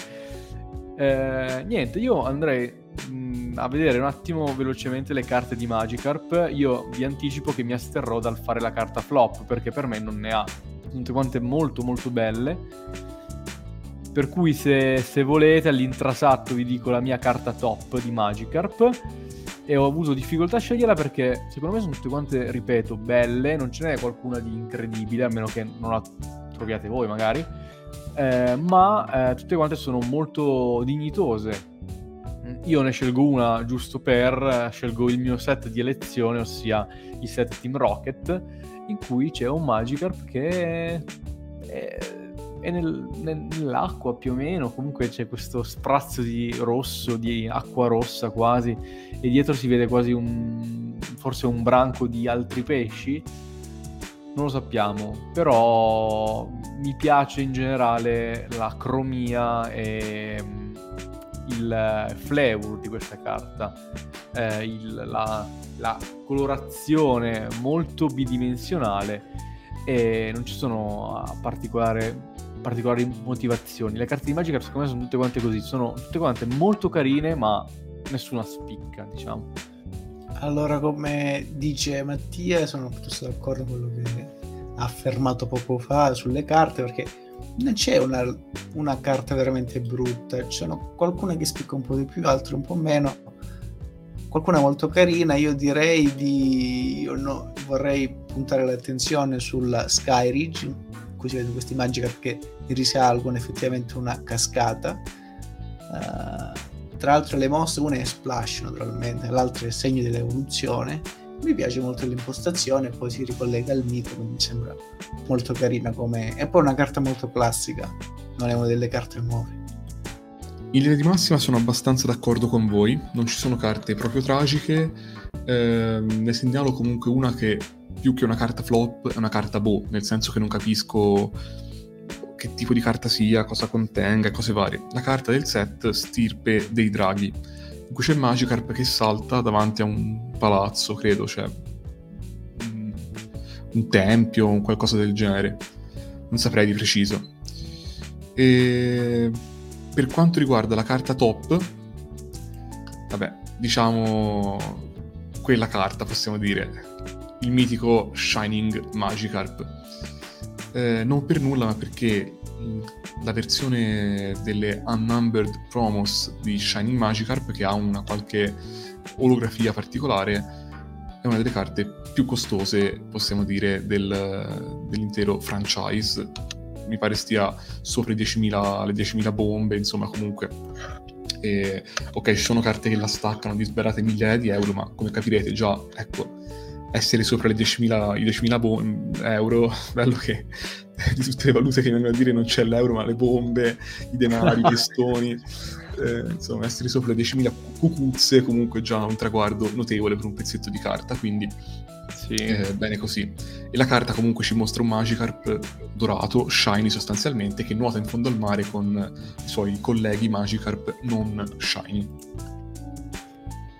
Eh, niente, io andrei mh, mm, a vedere un attimo velocemente le carte di Magikarp. Io vi anticipo che mi asterrò dal fare la carta flop perché per me non ne ha. Tutte quante molto molto belle. Per cui se, se volete all'intrasatto vi dico la mia carta top di Magikarp e ho avuto difficoltà a sceglierla perché secondo me sono tutte quante, ripeto, belle, non ce n'è qualcuna di incredibile, a meno che non la troviate voi magari, eh, ma eh, tutte quante sono molto dignitose. Io ne scelgo una giusto per, eh, scelgo il mio set di elezione, ossia il set Team Rocket, in cui c'è un Magikarp che è, è nel, nell'acqua più o meno, comunque c'è questo sprazzo di rosso, di acqua rossa quasi, e dietro si vede quasi un forse un branco di altri pesci. Non lo sappiamo però mi piace in generale la cromia e mm, il flavor di questa carta. Eh, il, la, la colorazione molto bidimensionale e non ci sono particolari motivazioni. Le carte di Magikarp secondo me sono tutte quante così. Sono tutte quante molto carine ma nessuna spicca, diciamo. Allora, come dice Mattia, sono piuttosto d'accordo con quello che ha affermato poco fa sulle carte, perché non c'è una, una carta veramente brutta, ci sono qualcune che spicca un po' di più, altre un po' meno, qualcuna molto carina, io direi di... Io no, vorrei puntare l'attenzione sulla Sky Ridge, cui si vedono questi Magikarp che risalgono effettivamente una cascata. Uh, tra l'altro le mosse, una è splash naturalmente, l'altra è segno dell'evoluzione. Mi piace molto l'impostazione, poi si ricollega al mito, quindi mi sembra molto carina come... E poi una carta molto classica, non è una delle carte nuove. In linea di massima sono abbastanza d'accordo con voi, non ci sono carte proprio tragiche, eh, ne segnalo comunque una che più che una carta flop è una carta boh, nel senso che non capisco che tipo di carta sia, cosa contenga, cose varie. La carta del set Stirpe dei Draghi, in cui c'è Magikarp che salta davanti a un palazzo, credo, cioè un, un tempio o qualcosa del genere. Non saprei di preciso. E per quanto riguarda la carta top, vabbè, diciamo quella carta, possiamo dire, il mitico Shining Magikarp eh, non per nulla, ma perché la versione delle Unnumbered Promos di Shining Magikarp, che ha una qualche olografia particolare, è una delle carte più costose, possiamo dire, del, dell'intero franchise. Mi pare stia sopra 10.000, le 10.000 bombe, insomma, comunque. E, ok, ci sono carte che la staccano di sberate migliaia di euro, ma come capirete già, ecco, essere sopra 10.000, i 10.000 bo- euro, bello che di tutte le valute che vengono a dire non c'è l'euro, ma le bombe, i denari, i testoni, eh, insomma, essere sopra le 10.000 cucuzze comunque già un traguardo notevole per un pezzetto di carta, quindi sì. eh, bene così. E la carta comunque ci mostra un Magikarp dorato, shiny sostanzialmente, che nuota in fondo al mare con i suoi colleghi Magikarp non shiny.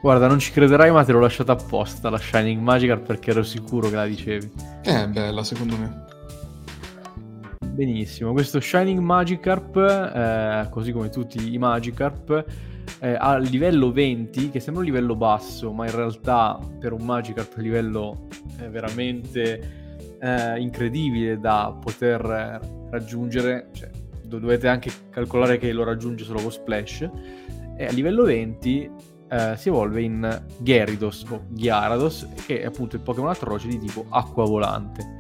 Guarda, non ci crederai, ma te l'ho lasciata apposta la Shining Magikarp perché ero sicuro che la dicevi. È bella, secondo me. Benissimo, questo Shining Magikarp, eh, così come tutti i Magikarp, eh, a livello 20, che sembra un livello basso, ma in realtà per un Magikarp a livello eh, veramente eh, incredibile da poter raggiungere, cioè, dovete anche calcolare che lo raggiunge solo con Splash, e a livello 20 eh, si evolve in Gyarados o Gyarados, che è appunto il Pokémon atroce di tipo acqua volante.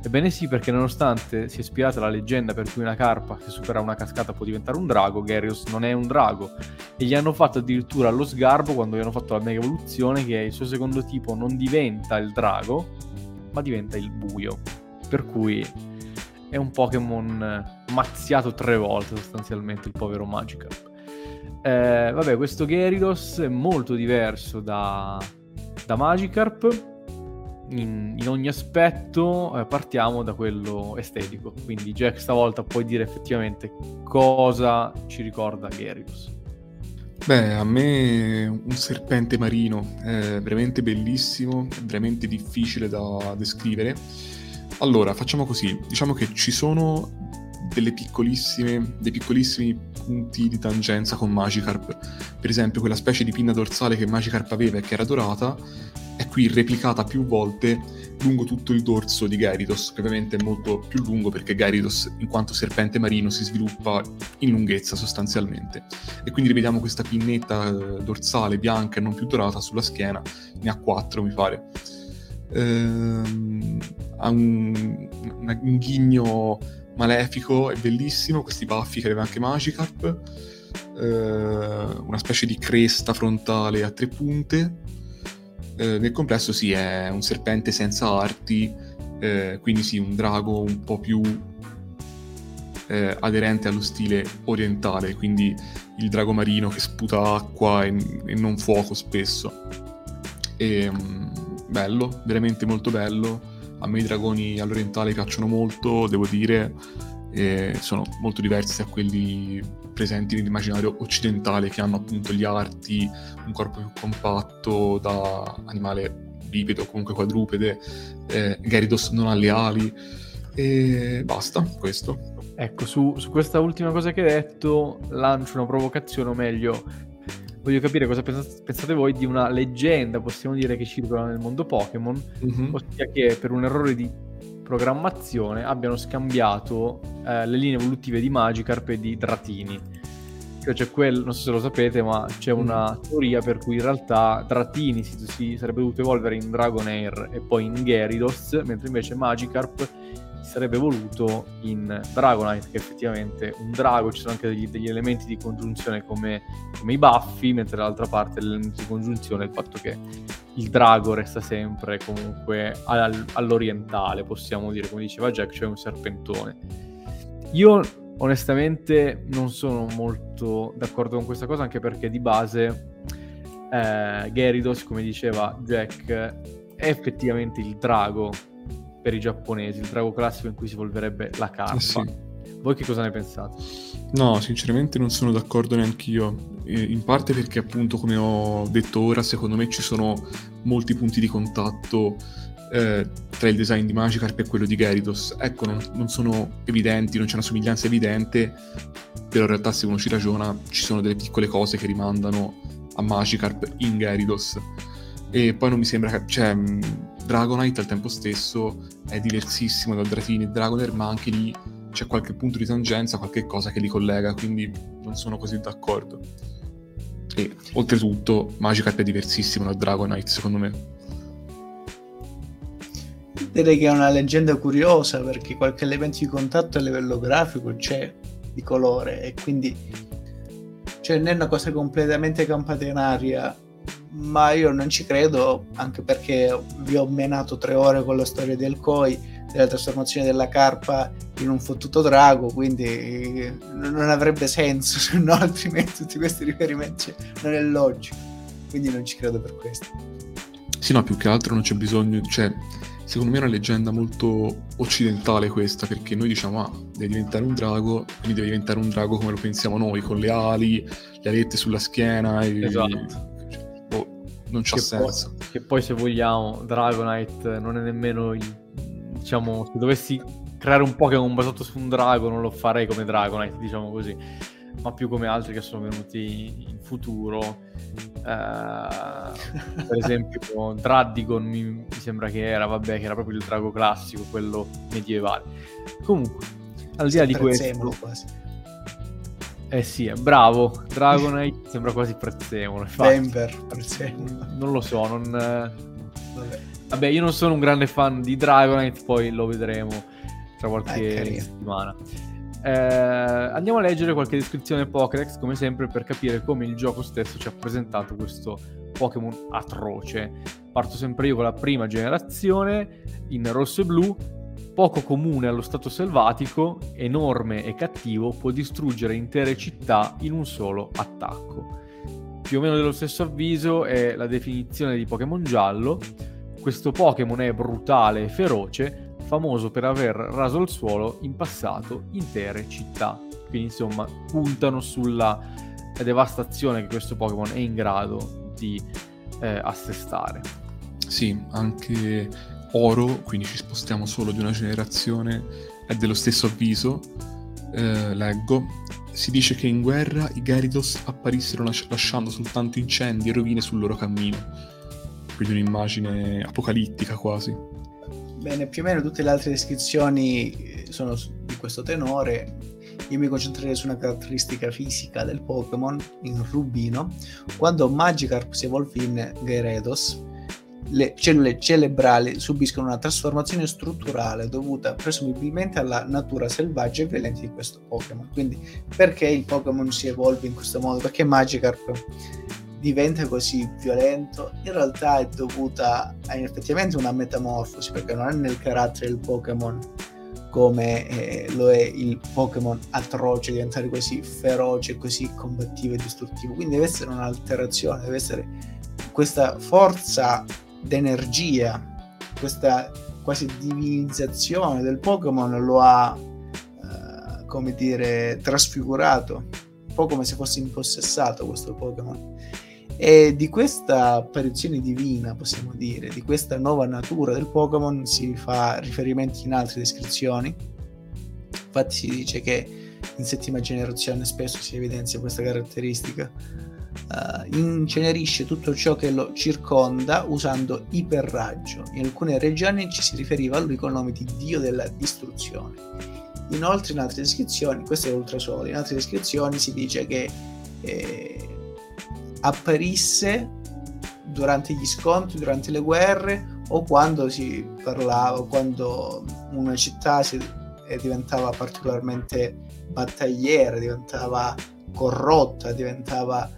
Ebbene sì, perché nonostante sia ispirata alla leggenda per cui una carpa che supera una cascata può diventare un drago, Gyarados non è un drago. E gli hanno fatto addirittura lo sgarbo quando gli hanno fatto la mega evoluzione che il suo secondo tipo non diventa il drago, ma diventa il buio. Per cui è un Pokémon mazziato tre volte sostanzialmente il povero Magikarp. Eh, vabbè, questo Gyarados è molto diverso da, da Magikarp. In, in ogni aspetto eh, partiamo da quello estetico. Quindi, Jack, stavolta puoi dire effettivamente cosa ci ricorda Gyarados. Beh, a me un serpente marino è veramente bellissimo, è veramente difficile da descrivere. Allora, facciamo così. Diciamo che ci sono dei piccolissimi punti di tangenza con Magikarp. Per esempio, quella specie di pinna dorsale che Magikarp aveva e che era dorata è qui replicata più volte lungo tutto il dorso di Gyarados, che ovviamente è molto più lungo perché Gyarados, in quanto serpente marino, si sviluppa in lunghezza sostanzialmente. E quindi rivediamo questa pinnetta eh, dorsale bianca e non più dorata sulla schiena, ne ha quattro mi pare. Ehm, ha un, un ghigno malefico e bellissimo, questi baffi che aveva anche Magikarp, eh, una specie di cresta frontale a tre punte. Eh, nel complesso sì, è un serpente senza arti, eh, quindi sì, un drago un po' più eh, aderente allo stile orientale, quindi il drago marino che sputa acqua e, e non fuoco spesso. E, um, bello, veramente molto bello a me i dragoni all'orientale piacciono molto, devo dire, e sono molto diversi da quelli presenti nell'immaginario occidentale che hanno appunto gli arti, un corpo più compatto da animale bipedo, comunque quadrupede, eh, Gyarados non ha le ali e basta, questo. Ecco, su, su, questa ultima cosa che hai detto lancio una provocazione, o meglio, voglio capire cosa pensate voi di una leggenda, possiamo dire, che circola nel mondo Pokémon, mm-hmm. ossia che per un errore di programmazione abbiano scambiato eh, le linee evolutive di Magikarp e di Dratini. Cioè c'è quel, non so se lo sapete, ma c'è una mm. teoria per cui in realtà Dratini si, si sarebbe dovuto evolvere in Dragonair e poi in Gyarados, mentre invece Magikarp sarebbe voluto in Dragonite, che effettivamente un drago, ci sono anche degli, degli elementi di congiunzione come, come, i baffi, mentre dall'altra parte l'elemento di congiunzione è il fatto che il drago resta sempre comunque all, all'orientale, possiamo dire, come diceva Jack, cioè un serpentone. Io onestamente non sono molto d'accordo con questa cosa, anche perché di base eh, Gyarados, come diceva Jack, è effettivamente il drago per i giapponesi, il drago classico in cui si evolverebbe la carpa. Eh sì. Voi che cosa ne pensate? No, sinceramente non sono d'accordo neanche io. In parte perché, appunto, come ho detto ora, secondo me ci sono molti punti di contatto eh, tra il design di Magikarp e quello di Gyarados. Ecco, non, non, sono evidenti, non c'è una somiglianza evidente, però in realtà, se uno ci ragiona, ci sono delle piccole cose che rimandano a Magikarp in Gyarados. E poi non mi sembra che. Cioè, Dragonite al tempo stesso è diversissimo dal Dratini e Dragonair, ma anche lì c'è qualche punto di tangenza, qualche cosa che li collega, quindi non sono così d'accordo. E oltretutto Magikarp è diversissimo dal Dragonite, secondo me. Direi che è una leggenda curiosa perché qualche elemento di contatto a livello grafico c'è di colore e quindi cioè non è una cosa completamente campata in aria ma io non ci credo, anche perché vi ho menato tre ore con la storia del Koi, della trasformazione della carpa in un fottuto drago, quindi non avrebbe senso, se no altrimenti tutti questi riferimenti non è logico, quindi non ci credo per questo. Sì, no, più che altro non c'è bisogno, cioè, secondo me è una leggenda molto occidentale questa, perché noi diciamo, ah, deve diventare un drago, quindi deve diventare un drago come lo pensiamo noi, con le ali, le alette sulla schiena e... Esatto non c'ha senso. Poi, che poi se vogliamo Dragonite non è nemmeno il, diciamo, se dovessi creare un Pokémon basato su un drago non lo farei come Dragonite, diciamo così, ma più come altri che sono venuti in futuro. Uh, per esempio Dradigon mi, mi, sembra che era, vabbè, che era proprio il drago classico, quello medievale. Comunque, al di là di questo... Quasi Eh sì, è bravo. Dragonite sembra quasi prezzemolo. Infatti. Denver, prezzemolo. Non lo so, non... Vabbè. Vabbè, io non sono un grande fan di Dragonite, poi lo vedremo tra qualche eh, settimana. Eh, andiamo a leggere qualche descrizione Pokédex, come sempre, per capire come il gioco stesso ci ha presentato questo Pokémon atroce. Parto sempre io con la prima generazione, in rosso e blu, poco comune allo stato selvatico, enorme e cattivo, può distruggere intere città in un solo attacco. Più o meno dello stesso avviso è la definizione di Pokémon giallo. Questo Pokémon è brutale e feroce, famoso per aver raso al suolo in passato intere città. Quindi insomma puntano sulla devastazione che questo Pokémon è in grado di eh, assestare. Sì, anche Oro, quindi ci spostiamo solo di una generazione, è dello stesso avviso. Eh, leggo. Si dice che in guerra i Gyarados apparissero lasciando soltanto incendi e rovine sul loro cammino. Quindi un'immagine apocalittica quasi. Bene, più o meno tutte le altre descrizioni eh, sono di questo tenore. Io mi concentrerei su una caratteristica fisica del Pokémon in Rubino. Quando Magikarp si evolve in Gyarados, le cellule cerebrali subiscono una trasformazione strutturale dovuta presumibilmente alla natura selvaggia e violenta di questo Pokémon. Quindi, perché il Pokémon si evolve in questo modo? Perché Magikarp diventa così violento in realtà è dovuta a effettivamente una metamorfosi perché non è nel carattere del Pokémon come eh, lo è il Pokémon atroce diventare così feroce così combattivo e distruttivo quindi deve essere un'alterazione deve essere questa forza d'energia questa quasi divinizzazione del Pokémon lo ha eh, come dire trasfigurato un po' come se fosse impossessato questo Pokémon e di questa apparizione divina, possiamo dire, di questa nuova natura del Pokémon si fa riferimento in altre descrizioni. Infatti si dice che in settima generazione spesso si evidenzia questa caratteristica. Uh, incenerisce tutto ciò che lo circonda usando iperraggio. In alcune regioni ci si riferiva a lui con il nome di dio della distruzione. Inoltre in altre descrizioni, questo è l'ultrasolo, in altre descrizioni si dice che eh, apparisse durante gli scontri, durante le guerre o quando si parlava, quando una città si, eh, diventava particolarmente battagliera, diventava corrotta, diventava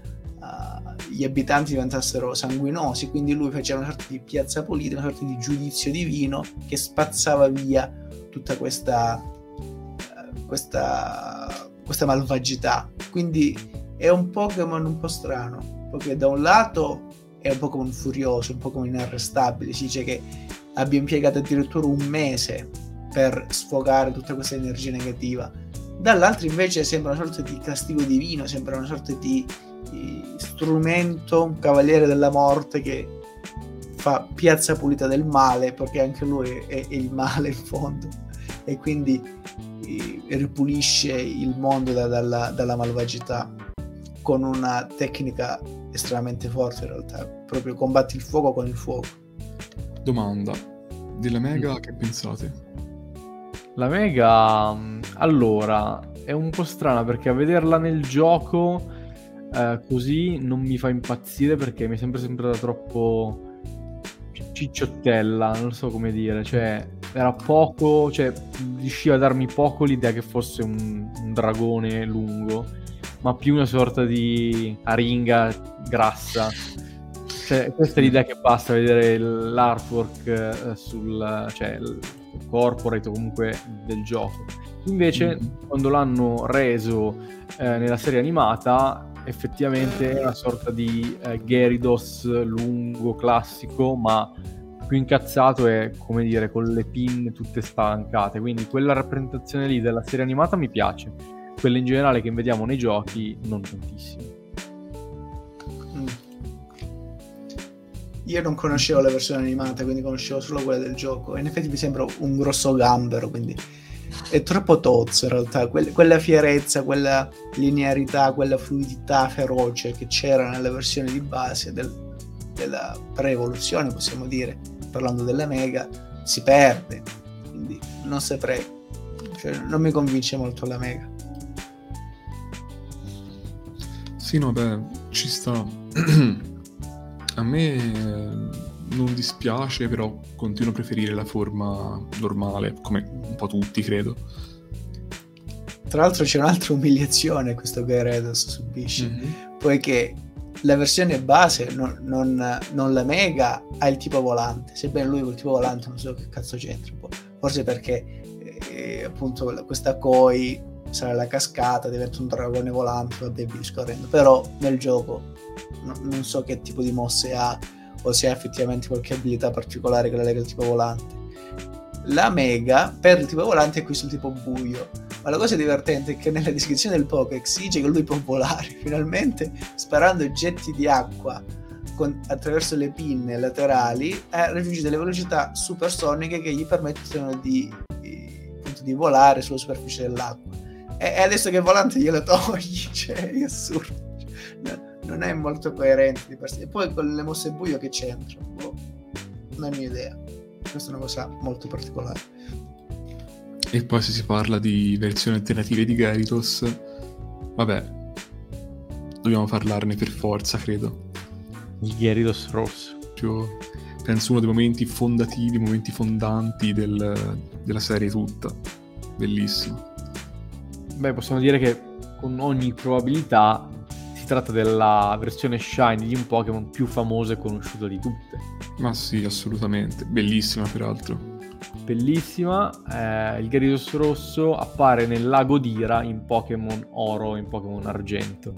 gli abitanti diventassero sanguinosi, quindi lui faceva una sorta di piazza pulita, una sorta di giudizio divino che spazzava via tutta questa, uh, questa, questa malvagità. Quindi è un Pokémon un po' strano, perché da un lato è un Pokémon furioso, un Pokémon inarrestabile, si dice che abbia impiegato addirittura un mese per sfogare tutta questa energia negativa, dall'altro invece sembra una sorta di castigo divino, sembra una sorta di strumento, un cavaliere della morte che fa piazza pulita del male, perché anche lui è, è il male in fondo, e quindi eh, ripulisce il mondo da, dalla, dalla malvagità con una tecnica estremamente forte in realtà, proprio combatti il fuoco con il fuoco. Domanda, della Mega mm. che pensate? La Mega, mm, allora, è un po' strana perché a vederla nel gioco eh, così non mi fa impazzire perché mi è sempre sembrata troppo cicciottella, non so come dire, cioè era poco, cioè riusciva a darmi poco l'idea che fosse un, un dragone lungo ma più una sorta di aringa grassa. Cioè, questa è l'idea che basta vedere l'artwork eh, sul cioè, il corporate o comunque del gioco. Invece, mm. quando l'hanno reso eh, nella serie animata, effettivamente è una sorta di eh, Gyarados lungo, classico, ma più incazzato e, come dire, con le pin tutte spalancate. Quindi quella rappresentazione lì della serie animata mi piace quelle in generale che vediamo nei giochi non tantissimo. Io non conoscevo la versione animata, quindi conoscevo solo quella del gioco. In effetti mi sembra un grosso gambero, quindi è troppo tozzo in realtà. Que- quella fierezza, quella linearità, quella fluidità feroce che c'era nella versione di base del, della pre-evoluzione, possiamo dire, parlando della Mega, si perde. Quindi non saprei. Cioè, non mi convince molto la Mega. Sì, no, beh, ci sta. a me non dispiace, però continuo a preferire la forma normale, come un po' tutti, credo. Tra l'altro c'è un'altra umiliazione questo Gyarados subisce, mm-hmm. poiché la versione base, non, non, non, la Mega, ha il tipo volante, sebbene lui col tipo volante non so che cazzo c'entra, forse perché eh, appunto questa Koi sarà la cascata, diventa un dragone volante, vabbè via discorrendo, però nel gioco no, non so che tipo di mosse ha o se ha effettivamente qualche abilità particolare che la lega al tipo volante. La Mega per il tipo volante è qui sul tipo buio ma la cosa divertente è che nella descrizione del Pokéx dice che lui può volare finalmente sparando getti di acqua con, attraverso le pinne laterali e raggiunge delle velocità supersoniche che gli permettono di, di, di volare sulla superficie dell'acqua. E, e, adesso che volante glielo togli, cioè è assurdo. No, non è molto coerente di per sé. E poi con le mosse buio che c'entra? Boh, non ho mia idea. Questa è una cosa molto particolare. E poi se si parla di versioni alternative di Gyarados, vabbè, dobbiamo parlarne per forza, credo. Il Gyarados rosso. Cioè, penso uno dei momenti fondativi, momenti fondanti del, della serie tutta. Bellissimo. Beh, possiamo dire che con ogni probabilità tratta della versione shiny di un Pokémon più famosa e conosciuta di tutte. Ma sì, assolutamente. Bellissima, peraltro bellissima. Eh, il Gyarados rosso appare nel lago Dira in Pokémon Oro, in Pokémon Argento.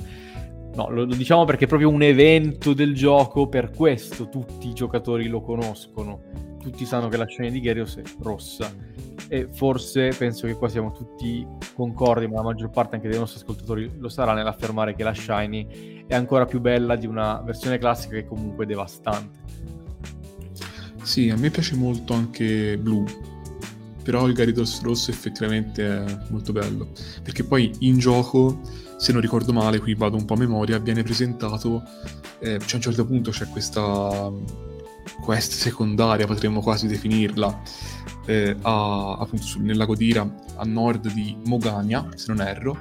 No, lo, lo, diciamo perché è proprio un evento del gioco, per questo tutti i giocatori lo conoscono. Tutti sanno che la scena di Gyarados è rossa. E forse penso che qua siamo tutti concordi, ma la maggior parte anche dei nostri ascoltatori lo sarà nell'affermare che la Shiny è ancora più bella di una versione classica che comunque è devastante. Sì, a me piace molto anche blu, però il Gyarados rosso effettivamente è molto bello, perché poi in gioco, se non ricordo male, qui vado un po' a memoria, viene presentato, eh, cioè a un certo punto c'è questa quest secondaria, potremmo quasi definirla, eh, a, appunto sul, nel lago Dira, a nord di Mogania, se non erro,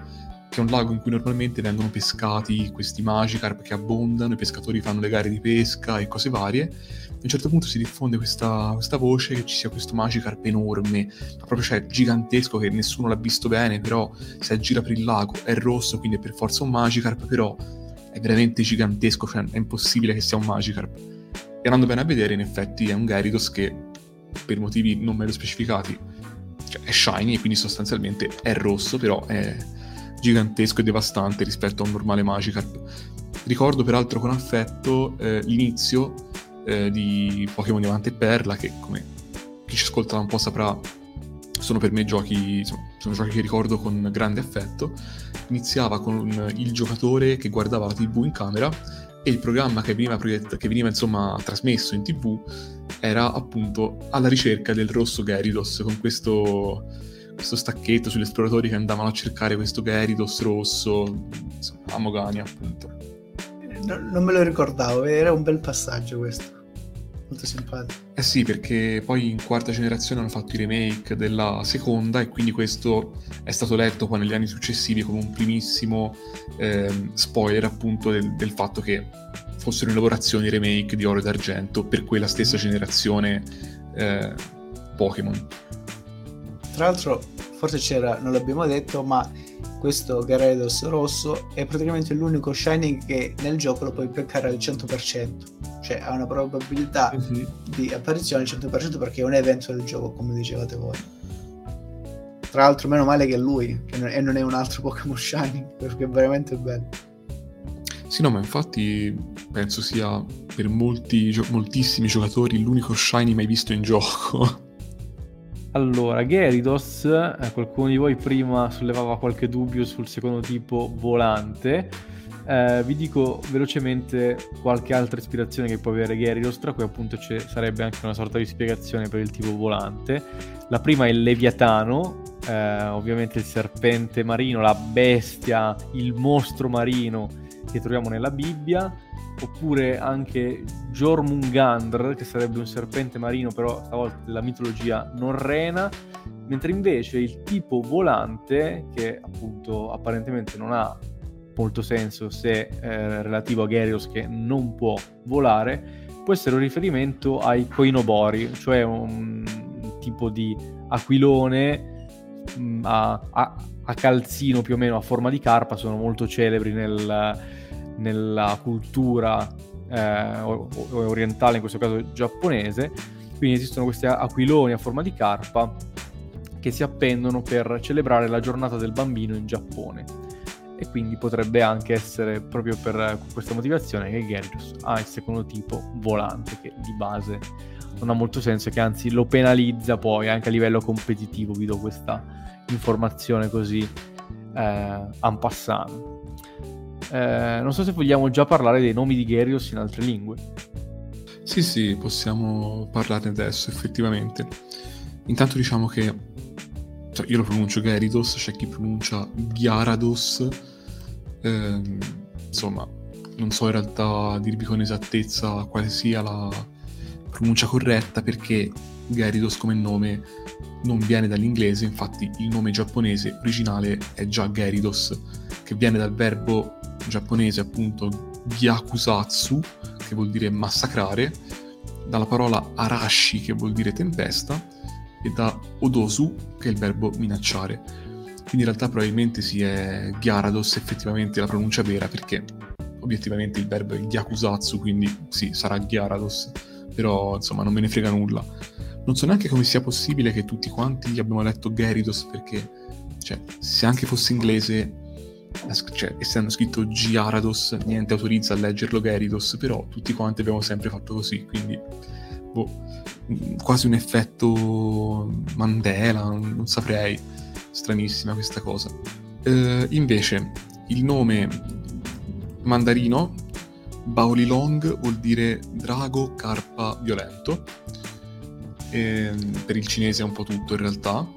che è un lago in cui normalmente vengono pescati questi Magikarp che abbondano, i pescatori fanno le gare di pesca e cose varie, a un certo punto si diffonde questa, questa voce che ci sia questo Magikarp enorme, proprio cioè gigantesco che nessuno l'ha visto bene, però si aggira per il lago, è rosso, quindi è per forza un Magikarp, però è veramente gigantesco, cioè è impossibile che sia un Magikarp. E andando bene a vedere, in effetti è un Gyarados che, per motivi non meglio specificati, cioè è shiny e quindi sostanzialmente è rosso, però è gigantesco e devastante rispetto a un normale Magikarp. Ricordo peraltro con affetto eh, l'inizio eh, di Pokémon Diamante e Perla, che come chi ci ascolta un po' saprà, sono per me giochi, insomma, sono giochi che ricordo con grande affetto. Iniziava con il giocatore che guardava la TV in camera e il programma che veniva, proiett- che veniva insomma trasmesso in TV era appunto alla ricerca del rosso Gyarados con questo, questo stacchetto sugli esploratori che andavano a cercare questo Gyarados rosso insomma, a Mogania appunto no, non me lo ricordavo, era un bel passaggio questo. Molto simpatico. Eh sì, perché poi in quarta generazione hanno fatto i remake della seconda e quindi questo è stato letto poi negli anni successivi come un primissimo eh, spoiler appunto del, del, fatto che fossero in lavorazione i remake di Oro ed Argento per quella stessa generazione eh, Pokémon. Tra l'altro, forse c'era, non l'abbiamo detto, ma questo Gyarados rosso è praticamente l'unico Shining che nel gioco lo puoi beccare al 100%, cioè ha una probabilità mm-hmm. di apparizione al 100% perché è un evento del gioco, come dicevate voi. Tra l'altro, meno male che è lui, che non, e non è un altro Pokémon Shining, perché è veramente bello. Sì, no, ma infatti penso sia per molti, moltissimi giocatori l'unico Shiny mai visto in gioco. Allora, Gyarados, eh, qualcuno di voi prima sollevava qualche dubbio sul secondo tipo volante. Eh, vi dico velocemente qualche altra ispirazione che può avere Gyarados, tra cui appunto ci sarebbe anche una sorta di spiegazione per il tipo volante. La prima è il Leviatano, eh, ovviamente il serpente marino, la bestia, il mostro marino che troviamo nella Bibbia oppure anche Jormungandr, che sarebbe un serpente marino, però stavolta della mitologia norrena, mentre invece il tipo volante, che appunto apparentemente non ha molto senso se eh, relativo a Gyarados che non può volare, può essere un riferimento ai Koinobori, cioè un tipo di aquilone mh, mm, a, a, a, calzino più o meno a forma di carpa, sono molto celebri nel, nella cultura eh, orientale, in questo caso giapponese, quindi esistono questi aquiloni a forma di carpa che si appendono per celebrare la giornata del bambino in Giappone. E quindi potrebbe anche essere proprio per questa motivazione che Gyarados ha il secondo tipo volante, che di base non ha molto senso, che anzi lo penalizza poi anche a livello competitivo. Vi do questa informazione così eh, en passant. Eh, non so se vogliamo già parlare dei nomi di Gyarados in altre lingue. Sì, sì, possiamo parlarne adesso, effettivamente. Intanto diciamo che cioè, io lo pronuncio Gyarados, c'è chi pronuncia Gyarados. Eh, insomma, non so in realtà dirvi con esattezza quale sia la pronuncia corretta perché Gyarados come nome non viene dall'inglese, infatti il nome giapponese originale è già Gyarados, che viene dal verbo giapponese appunto Gyakusatsu, che vuol dire massacrare, dalla parola Arashi, che vuol dire tempesta, e da Odosu, che è il verbo minacciare. Quindi in realtà probabilmente si è Gyarados effettivamente la pronuncia vera, perché obiettivamente il verbo è Gyakusatsu, quindi sì, sarà Gyarados, però insomma non me ne frega nulla. Non so neanche come sia possibile che tutti quanti abbiamo letto Gyarados, perché cioè, se anche fosse inglese cioè, essendo scritto Giarados, niente autorizza a leggerlo Gyarados, però tutti quanti abbiamo sempre fatto così, quindi boh, quasi un effetto Mandela, non, non saprei, stranissima questa cosa. Uh, invece, il nome mandarino, Baolilong, vuol dire drago carpa violento, e, per il cinese è un po' tutto in realtà,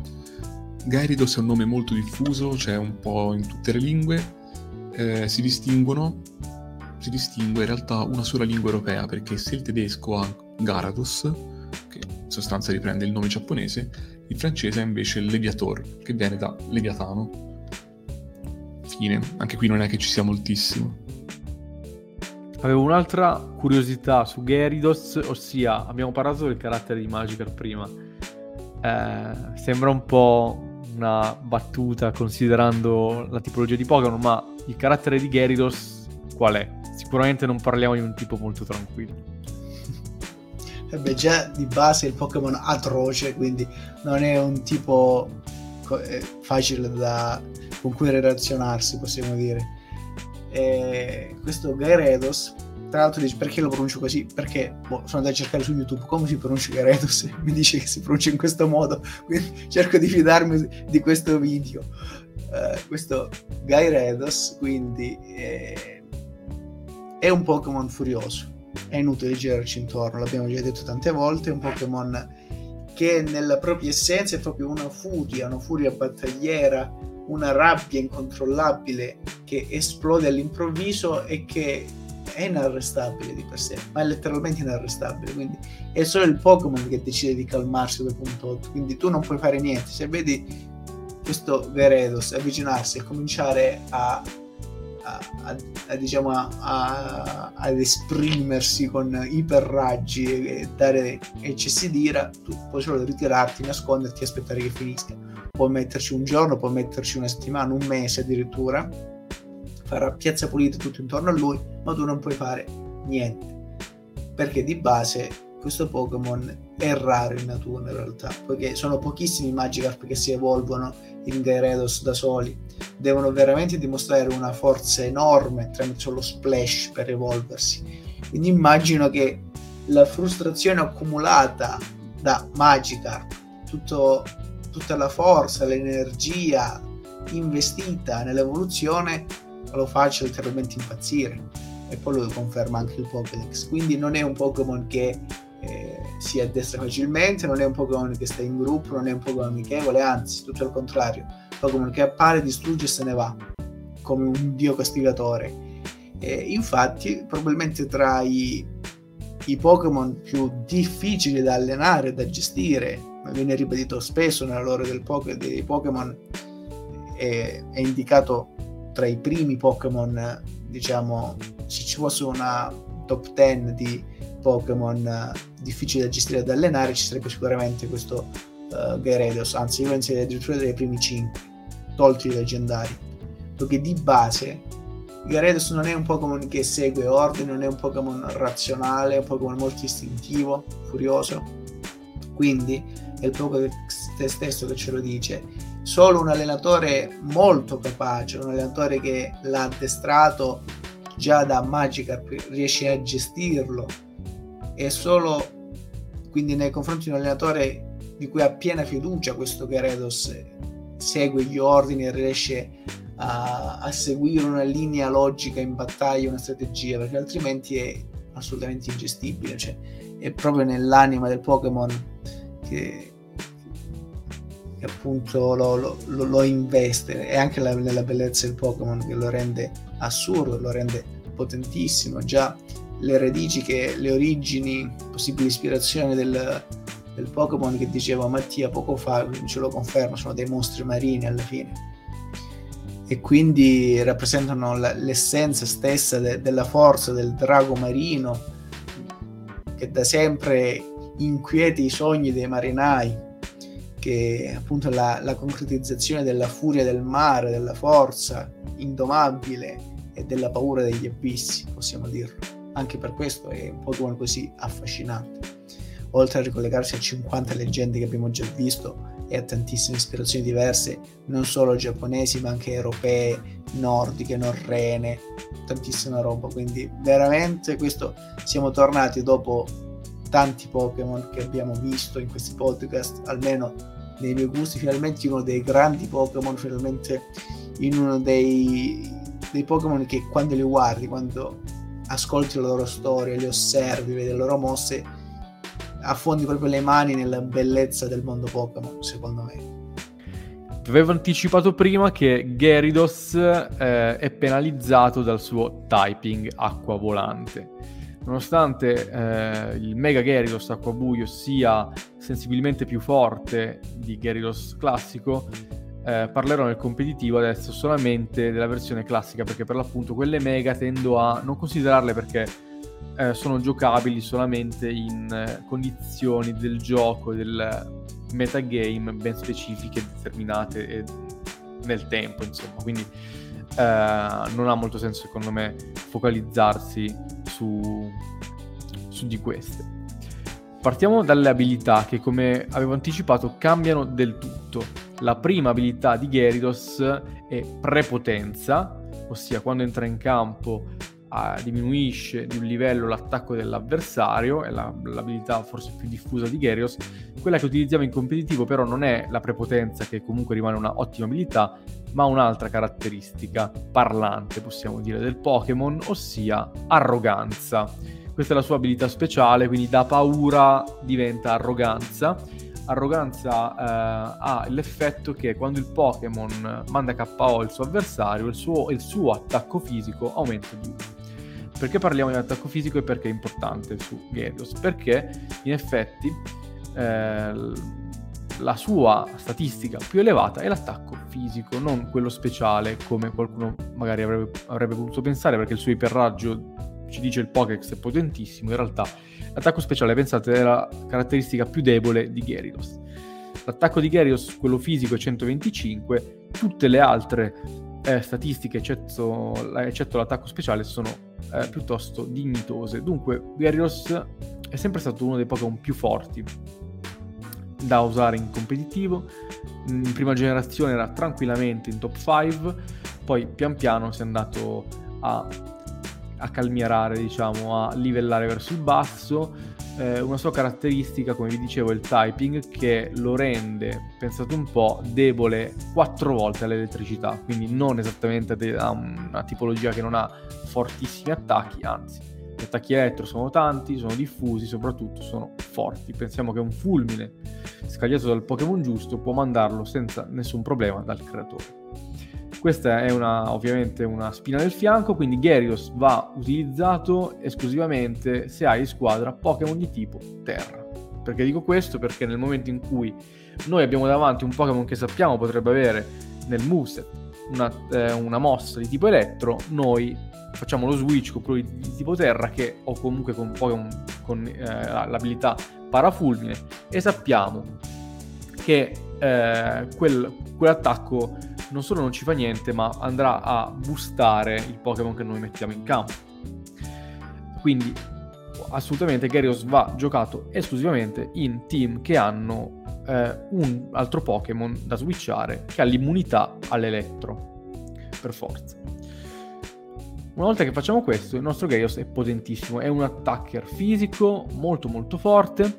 Gyarados è un nome molto diffuso, c'è cioè un po' in tutte le lingue, eh, si distinguono, si distingue in realtà una sola lingua europea, perché se il tedesco ha Garados, che in sostanza riprende il nome giapponese, il francese ha invece Leviator, che viene da Leviatano. Fine, anche qui non è che ci sia moltissimo. Avevo un'altra curiosità su Gyarados, ossia abbiamo parlato del carattere di Magikarp prima. Eh, sembra un po' una battuta considerando la tipologia di Pokémon, ma il carattere di Gyarados qual è? Sicuramente non parliamo di un tipo molto tranquillo. Eh beh, già di base il Pokémon atroce, quindi non è un tipo eh, facile da, con cui relazionarsi, possiamo dire. E questo Gyarados tra l'altro dici perché lo pronuncio così? Perché boh, sono andato a cercare su YouTube come si pronuncia Gyarados e mi dice che si pronuncia in questo modo, quindi cerco di fidarmi di questo video. Uh, questo Gyarados quindi è, è un Pokémon furioso, è inutile girarci intorno, l'abbiamo già detto tante volte, è un Pokémon che nella propria essenza è proprio una furia, una furia battagliera, una rabbia incontrollabile che esplode all'improvviso e che è inarrestabile di per sé, ma è letteralmente inarrestabile, quindi è solo il Pokémon che decide di calmarsi dopo un tot, quindi tu non puoi fare niente, se vedi questo Veredos avvicinarsi e cominciare a, a, a, a diciamo ad esprimersi con iperraggi e, e dare eccessi di ira, tu puoi solo ritirarti, nasconderti e aspettare che finisca. Puoi metterci un giorno, puoi metterci una settimana, un mese addirittura, farà piazza pulita tutto intorno a lui, ma tu non puoi fare niente. Perché di base questo Pokémon è raro in natura in realtà, poiché sono pochissimi Magikarp che si evolvono in Gyarados da soli. Devono veramente dimostrare una forza enorme tramite solo splash per evolversi. Quindi immagino che la frustrazione accumulata da Magikarp, tutto, tutta la forza, l'energia investita nell'evoluzione lo faccia letteralmente impazzire. E poi lo conferma anche il Pokédex. Quindi non è un Pokémon che eh, si addestra facilmente non è un Pokémon che sta in gruppo non è un Pokémon amichevole anzi tutto il contrario. Pokémon che appare distrugge e se ne va come un dio castigatore. E infatti probabilmente tra i, i Pokémon più difficili da allenare da gestire ma viene ribadito spesso nella lore del po- dei Pokémon è, è indicato tra i primi Pokémon, diciamo, se ci fosse una top 10 di Pokémon difficili da gestire e da allenare, ci sarebbe sicuramente questo uh, Gyarados, anzi io penso addirittura dei primi 5, tolti i leggendari, perché di base Gyarados non è un Pokémon che segue ordine, non è un Pokémon razionale, è un Pokémon molto istintivo, furioso, quindi è il Pokémon stesso che ce lo dice. Solo un allenatore molto capace, un allenatore che l'ha addestrato già da Magikarp riesce a gestirlo e solo quindi nei confronti di un allenatore di cui ha piena fiducia questo Gyarados segue gli ordini e riesce a, a, seguire una linea logica in battaglia, una strategia, perché altrimenti è assolutamente ingestibile. Cioè, è proprio nell'anima del Pokémon che, che appunto lo, lo, lo, investe. È anche la, nella bellezza del Pokémon che lo rende assurdo, lo rende potentissimo. Già le radici, che, le origini, possibili ispirazioni del, del Pokémon che diceva Mattia poco fa, ce lo conferma, sono dei mostri marini alla fine e quindi rappresentano la, l'essenza stessa de, della forza del drago marino che da sempre inquieti i sogni dei marinai che appunto la, la concretizzazione della furia del mare, della forza indomabile e della paura degli abissi, possiamo dirlo. Anche per questo è un Pokémon così affascinante. Oltre a ricollegarsi a 50 leggende che abbiamo già visto, e a tantissime ispirazioni diverse, non solo giapponesi ma anche europee, nordiche, norrene, tantissima roba. Quindi veramente questo siamo tornati dopo tanti Pokémon che abbiamo visto in questi podcast, almeno nei miei gusti, finalmente uno dei grandi Pokémon, finalmente in uno dei, dei Pokémon che quando li guardi, quando ascolti la loro storia, li osservi, vedi le loro mosse, affondi proprio le mani nella bellezza del mondo Pokémon, secondo me. Avevo anticipato prima che Gyarados eh, è penalizzato dal suo typing acqua volante. Nonostante eh, il Mega Gyarados acqua buio sia sensibilmente più forte di Gyarados classico, eh, parlerò nel competitivo adesso solamente della versione classica perché per l'appunto quelle Mega tendo a non considerarle perché eh, sono giocabili solamente in eh, condizioni del gioco, del metagame ben specifiche, determinate e nel tempo, insomma. Quindi eh, non ha molto senso, secondo me, focalizzarsi su, su di queste. Partiamo dalle abilità che, come avevo anticipato, cambiano del tutto. La prima abilità di Gyarados è prepotenza, ossia quando entra in campo uh, diminuisce di un livello l'attacco dell'avversario, è la, l'abilità forse più diffusa di Gyarados. Quella che utilizziamo in competitivo però non è la prepotenza, che comunque rimane una ottima abilità, ma un'altra caratteristica parlante, possiamo dire, del Pokémon, ossia arroganza. Questa è la sua abilità speciale, quindi da paura diventa arroganza arroganza eh, ha l'effetto che quando il Pokémon manda KO il suo avversario, il suo, il suo attacco fisico aumenta di 1. Perché parliamo di attacco fisico e perché è importante su Gyarados? Perché in effetti eh, la sua statistica più elevata è l'attacco fisico, non quello speciale come qualcuno magari avrebbe, avrebbe potuto pensare perché il suo iperraggio ci dice il Pokéx è potentissimo, in realtà l'attacco speciale pensate è la caratteristica più debole di Gyarados. L'attacco di Gyarados, quello fisico, è 125, tutte le altre eh, statistiche, eccetto, eccetto l'attacco speciale, sono eh, piuttosto dignitose. Dunque, Gyarados è sempre stato uno dei Pokémon più forti da usare in competitivo. In prima generazione era tranquillamente in top 5, poi pian piano si è andato a, a calmierare, diciamo, a livellare verso il basso eh, una sua caratteristica, come vi dicevo, è il typing che lo rende, pensate un po', debole quattro volte all'elettricità, quindi non esattamente a una tipologia che non ha fortissimi attacchi, anzi, gli attacchi elettro sono tanti, sono diffusi, soprattutto sono forti. Pensiamo che un fulmine scagliato dal Pokémon giusto può mandarlo senza nessun problema dal creatore. Questa è una, ovviamente una spina del fianco, quindi Gyarados va utilizzato esclusivamente se hai in squadra Pokémon di tipo Terra. Perché dico questo? Perché nel momento in cui noi abbiamo davanti un Pokémon che sappiamo potrebbe avere nel moveset una, eh, una mossa di tipo elettro, noi facciamo lo switch con quello di, tipo terra che o comunque con Pokémon con eh, l'abilità parafulmine e sappiamo che eh, quel, quell'attacco non solo non ci fa niente ma andrà a boostare il Pokémon che noi mettiamo in campo. Quindi assolutamente Gyarados va giocato esclusivamente in team che hanno eh, un altro Pokémon da switchare che ha l'immunità all'elettro. Per forza una volta che facciamo questo, il nostro Gyarados è potentissimo, è un attacker fisico molto molto forte,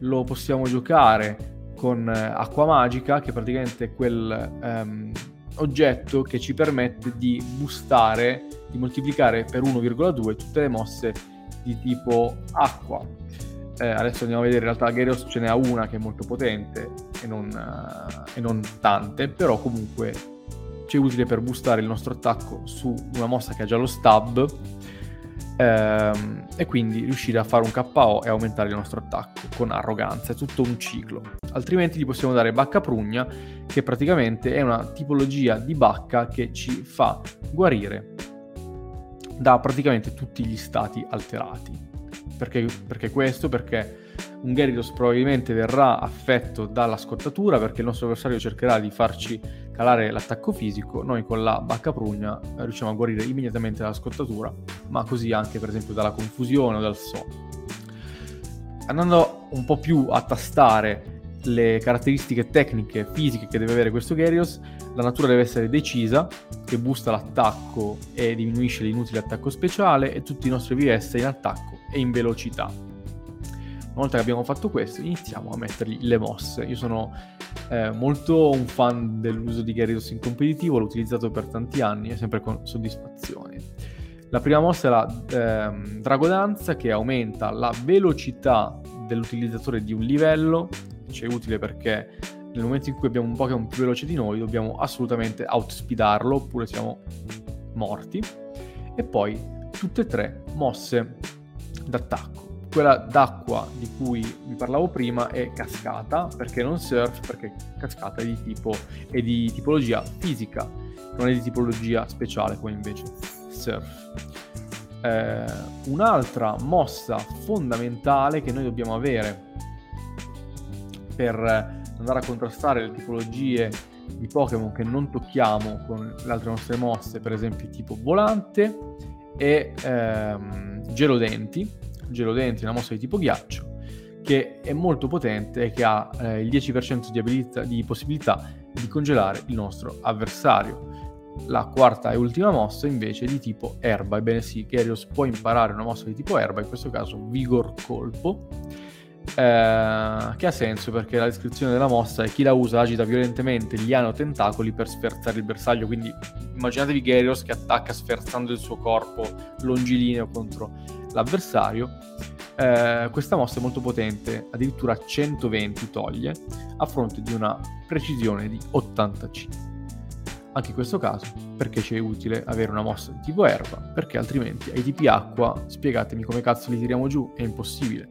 lo possiamo giocare con eh, Acqua Magica, che praticamente è quel um, oggetto che ci permette di boostare, di moltiplicare per 1,2 tutte le mosse di tipo acqua. Eh, adesso andiamo a vedere, in realtà Gyarados ce n'è una che è molto potente e non, uh, e non tante, però comunque è utile per boostare il nostro attacco su una mossa che ha già lo stab ehm, e quindi riuscire a fare un KO e aumentare il nostro attacco con arroganza, è tutto un ciclo. Altrimenti gli possiamo dare bacca prugna che praticamente è una tipologia di bacca che ci fa guarire da praticamente tutti gli stati alterati. Perché, perché questo? Perché un Gyarados probabilmente verrà affetto dalla scottatura perché il nostro avversario cercherà di farci calare l'attacco fisico, noi con la bacca prugna eh, riusciamo a guarire immediatamente dalla scottatura, ma così anche per esempio dalla confusione o dal sonno. Andando un po' più a tastare le caratteristiche tecniche, fisiche che deve avere questo Gyarados, la natura deve essere decisa, che boosta l'attacco e diminuisce l'inutile attacco speciale e tutti i nostri VS in attacco e in velocità. Una volta che abbiamo fatto questo, iniziamo a mettergli le mosse. Io sono eh, molto un fan dell'uso di Gyarados in competitivo, l'ho utilizzato per tanti anni e sempre con soddisfazione. La prima mossa è la eh, Dragodanza che aumenta la velocità dell'utilizzatore di un livello, ci è utile perché nel momento in cui abbiamo un Pokémon più veloce di noi dobbiamo assolutamente outspeedarlo oppure siamo morti. E poi tutte e tre mosse d'attacco quella d'acqua di cui vi parlavo prima è cascata, perché non surf, perché cascata è di, tipo, è di tipologia fisica, non è di tipologia speciale come invece surf. Eh, un'altra mossa fondamentale che noi dobbiamo avere per andare a contrastare le tipologie di Pokémon che non tocchiamo con le altre nostre mosse, per esempio tipo volante e ehm, gelodenti, gelo denti, una mossa di tipo ghiaccio, che è molto potente e che ha eh, il 10% di, abilità, di possibilità di congelare il nostro avversario. La quarta e ultima mossa invece è di tipo erba. Ebbene sì, Gyarios può imparare una mossa di tipo erba, in questo caso Vigor Colpo, eh, che ha senso perché la descrizione della mossa è chi la usa agita violentemente gli ano tentacoli per sferzare il bersaglio, quindi immaginatevi Gyarios che attacca sferzando il suo corpo longilineo contro l'avversario. Eh, questa mossa è molto potente, addirittura 120 toglie, a fronte di una precisione di 85. Anche in questo caso, perché ci è utile avere una mossa di tipo erba? Perché altrimenti ai tipi acqua, spiegatemi come cazzo li tiriamo giù, è impossibile.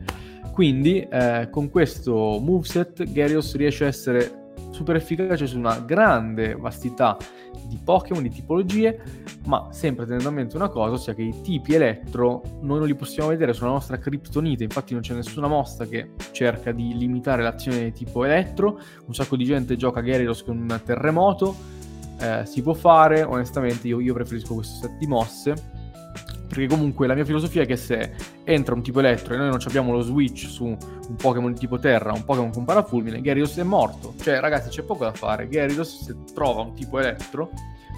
Quindi eh, con questo moveset Gyarios riesce a essere super efficace su una grande vastità di Pokémon, di tipologie, ma sempre tenendo a mente una cosa, ossia che i tipi elettro noi non li possiamo vedere sulla nostra criptonite, infatti non c'è nessuna mossa che cerca di limitare l'azione di tipo elettro, un sacco di gente gioca Gyarados con un terremoto, eh, si può fare, onestamente io, io preferisco questo set di mosse, perché comunque la mia filosofia è che se entra un tipo elettro e noi non abbiamo lo switch su un Pokémon di tipo terra, un Pokémon con parafulmine, Gyarados è morto. Cioè, ragazzi, c'è poco da fare. Gyarados, se trova un tipo elettro,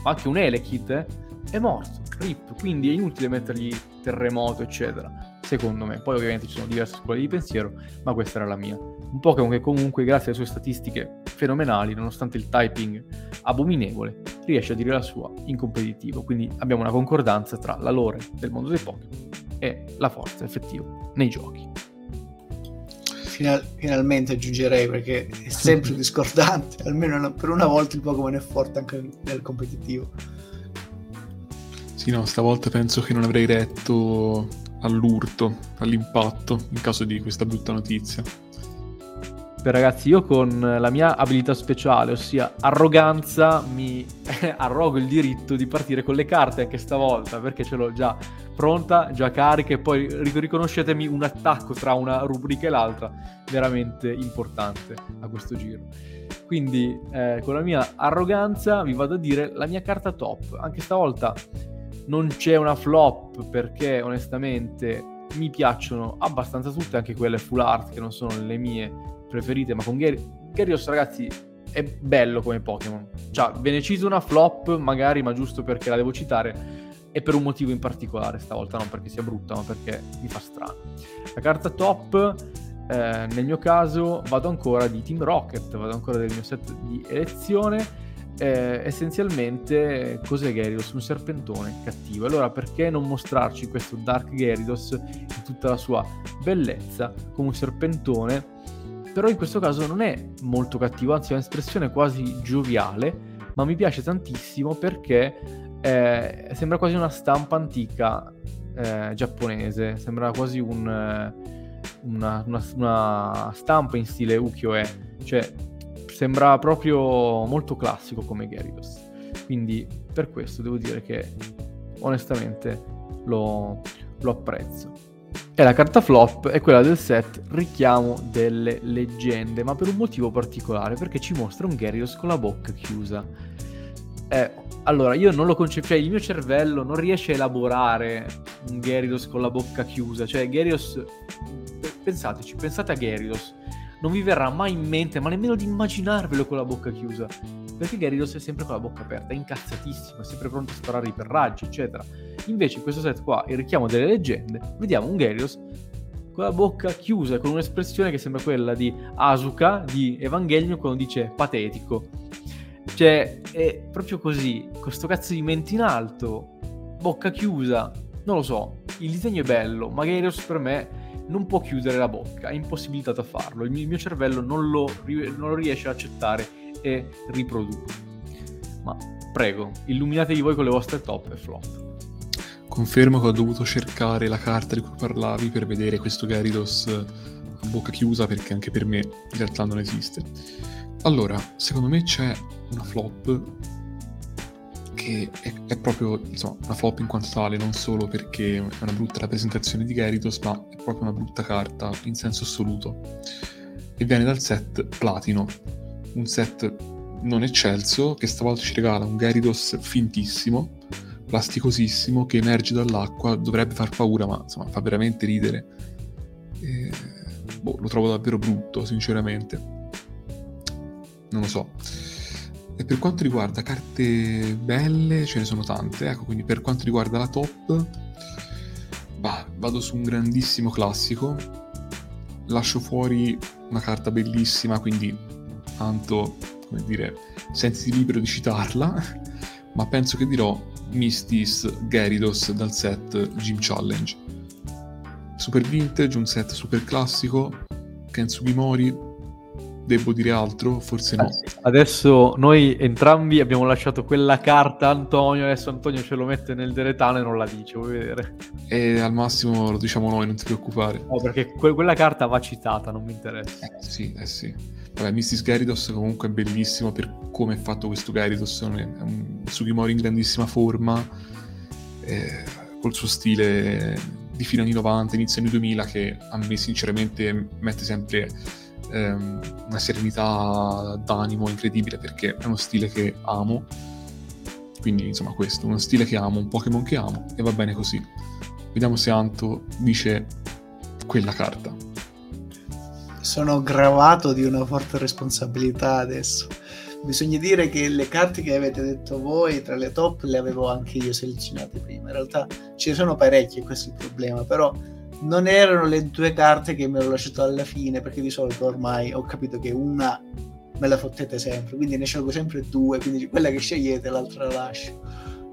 ma anche un Elekid, è morto. Rip. Quindi è inutile mettergli terremoto, eccetera secondo me. Poi ovviamente ci sono diverse scuole di pensiero, ma questa era la mia. Un Pokémon che comunque, grazie alle sue statistiche fenomenali, nonostante il typing abominevole, riesce a dire la sua in competitivo. Quindi abbiamo una concordanza tra la lore del mondo dei Pokémon e la forza effettiva nei giochi. Final, finalmente aggiungerei perché è sempre discordante, almeno per una volta il Pokémon è forte anche nel competitivo. Sì, no, stavolta penso che non avrei retto all'urto, all'impatto, in caso di questa brutta notizia. Beh ragazzi, io con la mia abilità speciale, ossia arroganza, mi arrogo il diritto di partire con le carte anche stavolta, perché ce l'ho già pronta, già carica e poi riconoscetemi un attacco tra una rubrica e l'altra veramente importante a questo giro. Quindi eh, con la mia arroganza vi vado a dire la mia carta top. Anche stavolta non c'è una flop perché onestamente mi piacciono abbastanza tutte, anche quelle full art che non sono le mie preferite, ma con. Gyarios ragazzi è bello come Pokémon. Cioè, ve ne cito una flop magari, ma giusto perché la devo citare, e per un motivo in particolare stavolta, non perché sia brutta, ma perché mi fa strano. La carta top, eh, nel mio caso, vado ancora di Team Rocket, vado ancora del mio set di elezione. Eh, essenzialmente cos'è Gyarados? Un serpentone cattivo. Allora perché non mostrarci questo Dark Gyarados in tutta la sua bellezza come un serpentone però in questo caso non è molto cattivo, anzi è un'espressione quasi gioviale, ma mi piace tantissimo perché eh, sembra quasi una stampa antica eh, giapponese, sembra quasi un, eh, una, una, una, stampa in stile ukiyo-e, cioè sembra proprio molto classico come Gyarados. Quindi per questo devo dire che onestamente lo, lo apprezzo. E la carta flop è quella del set Richiamo delle leggende, ma per un motivo particolare, perché ci mostra un Gyarados con la bocca chiusa. Eh, allora, io non lo concepisco, cioè il mio cervello non riesce a elaborare un Gyarados con la bocca chiusa, cioè Gyarados, pensateci, pensate a Gyarados, non vi verrà mai in mente, ma nemmeno di immaginarvelo con la bocca chiusa, perché Gyarados è sempre con la bocca aperta, è incazzatissimo, è sempre pronto a sparare i perraggi, eccetera Invece in questo set qua, il richiamo delle leggende, vediamo un Gyarios con la bocca chiusa, con un'espressione che sembra quella di Asuka di Evangelion quando dice patetico. Cioè, è proprio così, con sto cazzo di mento in alto, bocca chiusa, non lo so, il disegno è bello, ma Gyarios per me non può chiudere la bocca, è impossibilitato a farlo, il mio, cervello non lo, non lo riesce ad accettare e riprodurre. Ma prego, illuminatevi voi con le vostre top e flop. Confermo che ho dovuto cercare la carta di cui parlavi per vedere questo Gyarados a bocca chiusa perché anche per me in realtà non esiste. Allora, secondo me c'è una flop che è, è, proprio insomma, una flop in quanto tale, non solo perché è una brutta rappresentazione di Gyarados, ma è proprio una brutta carta in senso assoluto. E viene dal set Platino, un set non eccelso che stavolta ci regala un Gyarados fintissimo plasticosissimo che emerge dall'acqua, dovrebbe far paura, ma insomma fa veramente ridere. E, boh, lo trovo davvero brutto, sinceramente. Non lo so. E per quanto riguarda carte belle, ce ne sono tante, ecco, quindi per quanto riguarda la top, bah, vado su un grandissimo classico, lascio fuori una carta bellissima, quindi tanto, come dire, senti libero di citarla, ma penso che dirò Mistis Gyarados dal set Gym Challenge. Super vintage, un set super classico, Kensugi Mori, devo dire altro? Forse no. Adesso noi entrambi abbiamo lasciato quella carta a Antonio, adesso Antonio ce lo mette nel deletano e non la dice, vuoi vedere? E al massimo lo diciamo noi, non ti preoccupare. No, perché que- quella carta va citata, non mi interessa. Eh sì, eh sì. Vabbè, Mystic Gyarados comunque è bellissimo per come è fatto questo Gyarados, è un Sugimori in grandissima forma, eh, col suo stile di fine anni 90, inizio anni 2000 che a me sinceramente mette sempre ehm, una serenità d'animo incredibile perché è uno stile che amo, quindi insomma questo, uno stile che amo, un Pokémon che amo e va bene così. Vediamo se Anto dice quella carta sono gravato di una forte responsabilità adesso. Bisogna dire che le carte che avete detto voi tra le top le avevo anche io selezionate prima. In realtà ce ne sono parecchie, questo è il problema, però non erano le due carte che mi ero lasciato alla fine, perché di solito ormai ho capito che una me la fottete sempre, quindi ne scelgo sempre due, quindi quella che scegliete l'altra la lascio.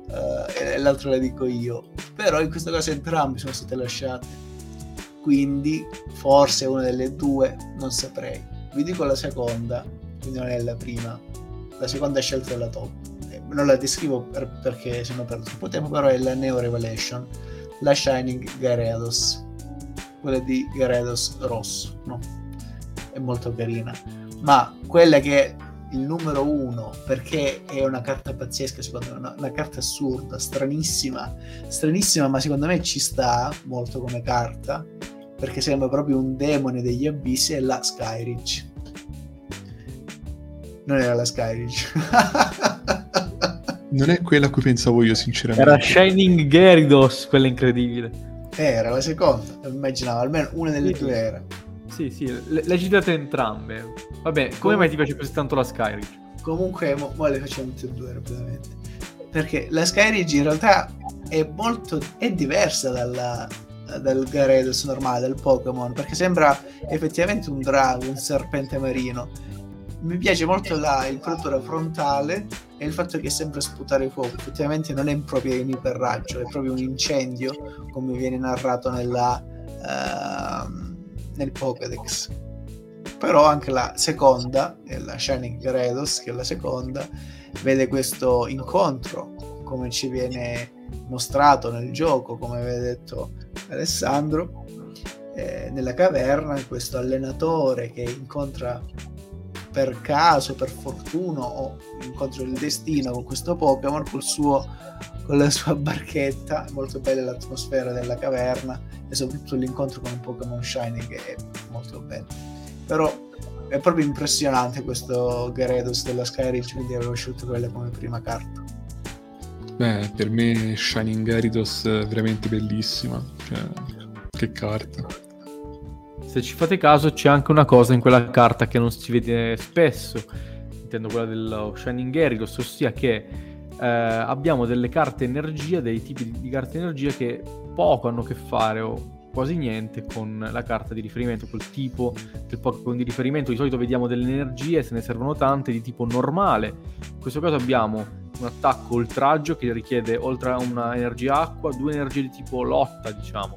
Uh, e l'altra la dico io. Però in questo caso entrambi sono state lasciate quindi forse una delle due, non saprei. Vi dico la seconda, quindi non è la prima, la seconda scelta della top. Eh, non la descrivo per, perché se no perdo troppo tempo, però è la Neo Revelation, la Shining Gyarados, quella di Gyarados rosso, no? è molto carina. Ma quella che è il numero uno, perché è una carta pazzesca, secondo me, una, una carta assurda, stranissima, stranissima, ma secondo me ci sta molto come carta, perché sembra proprio un demone degli abissi, è la Skyridge. Non era la Skyridge. non è quella a cui pensavo io, sinceramente. Era Shining Gyarados, quella incredibile. Era la seconda, immaginavo, almeno una delle sì. due era. Sì, sì, le, le citate entrambe. Vabbè, come Com- mai ti piace così tanto la Skyridge? Comunque, mo, mo le facciamo tutte e due rapidamente. Perché la Skyridge in realtà è molto... è diversa dalla, dal Gyarados normale, del Pokémon, perché sembra effettivamente un drago, un serpente marino mi piace molto la inquadratura frontale e il fatto che sembra sputare fuoco. Effettivamente non è proprio un iperraggio, è proprio un incendio, come viene narrato nella, uh, nel Pokédex. Però anche la seconda, la Shining Gyarados, che è la seconda, vede questo incontro, come ci viene mostrato nel gioco, come aveva detto Alessandro, eh, nella caverna, questo allenatore che incontra per caso, per fortuna o incontro il destino con questo Pokémon, col suo, con la sua barchetta. Molto bella l'atmosfera della caverna e soprattutto l'incontro con un Pokémon Shiny che è molto bello. Però è proprio impressionante questo Gyarados della Skyridge, quindi avevo scelto quella come prima carta. Beh, per me Shining Gyarados è veramente bellissima. Cioè, che carta se ci fate caso c'è anche una cosa in quella carta che non si vede spesso, intendo quella dello Shining Gyarados, ossia che eh, abbiamo delle carte energia, dei tipi di, carte energia che poco hanno a che fare o quasi niente con la carta di riferimento, col tipo del Pokémon di riferimento. Di solito vediamo delle energie, se ne servono tante, di tipo normale. In questo caso abbiamo un attacco oltraggio che richiede oltre a una energia acqua, due energie di tipo lotta, diciamo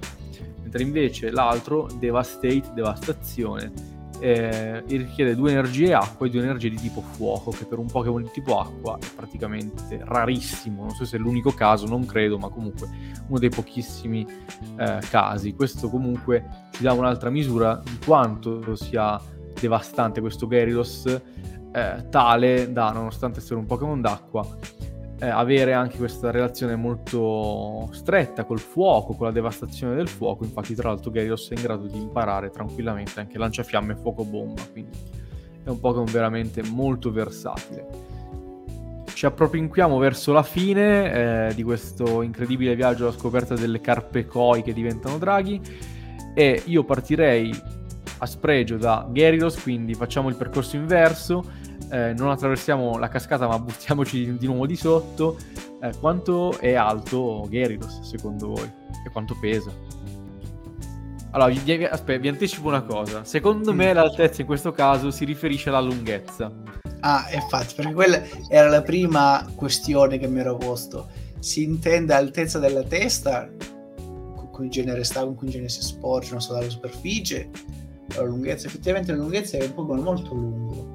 mentre invece l'altro, Devastate, Devastazione, eh, richiede due energie acqua e due energie di tipo fuoco, che per un Pokémon di tipo acqua è praticamente rarissimo. Non so se è l'unico caso, non credo, ma comunque uno dei pochissimi eh, casi. Questo comunque ci dà un'altra misura di quanto sia devastante questo Gyarados, eh, tale da, nonostante essere un Pokémon d'acqua, eh, avere anche questa relazione molto stretta col fuoco, con la devastazione del fuoco. Infatti, tra l'altro, Gyarados è in grado di imparare tranquillamente anche lanciafiamme e fuoco bomba. Quindi è un Pokémon veramente molto versatile. Ci appropinquiamo verso la fine eh, di questo incredibile viaggio alla scoperta delle carpe koi che diventano draghi. E io partirei a spregio da Gyarados, quindi facciamo il percorso inverso eh, non attraversiamo la cascata ma buttiamoci di, nuovo di sotto, eh, quanto è alto Gyarados secondo voi? E quanto pesa? Allora, vi, aspetta, vi anticipo una cosa. Secondo mm. me l'altezza in questo caso si riferisce alla lunghezza. Ah, infatti, perché quella era la prima questione che mi ero posto. Si intende altezza della testa, con cui genere sta, con cui genere si sporge, non so, dalla superficie, la lunghezza. Effettivamente la lunghezza è un po' molto lungo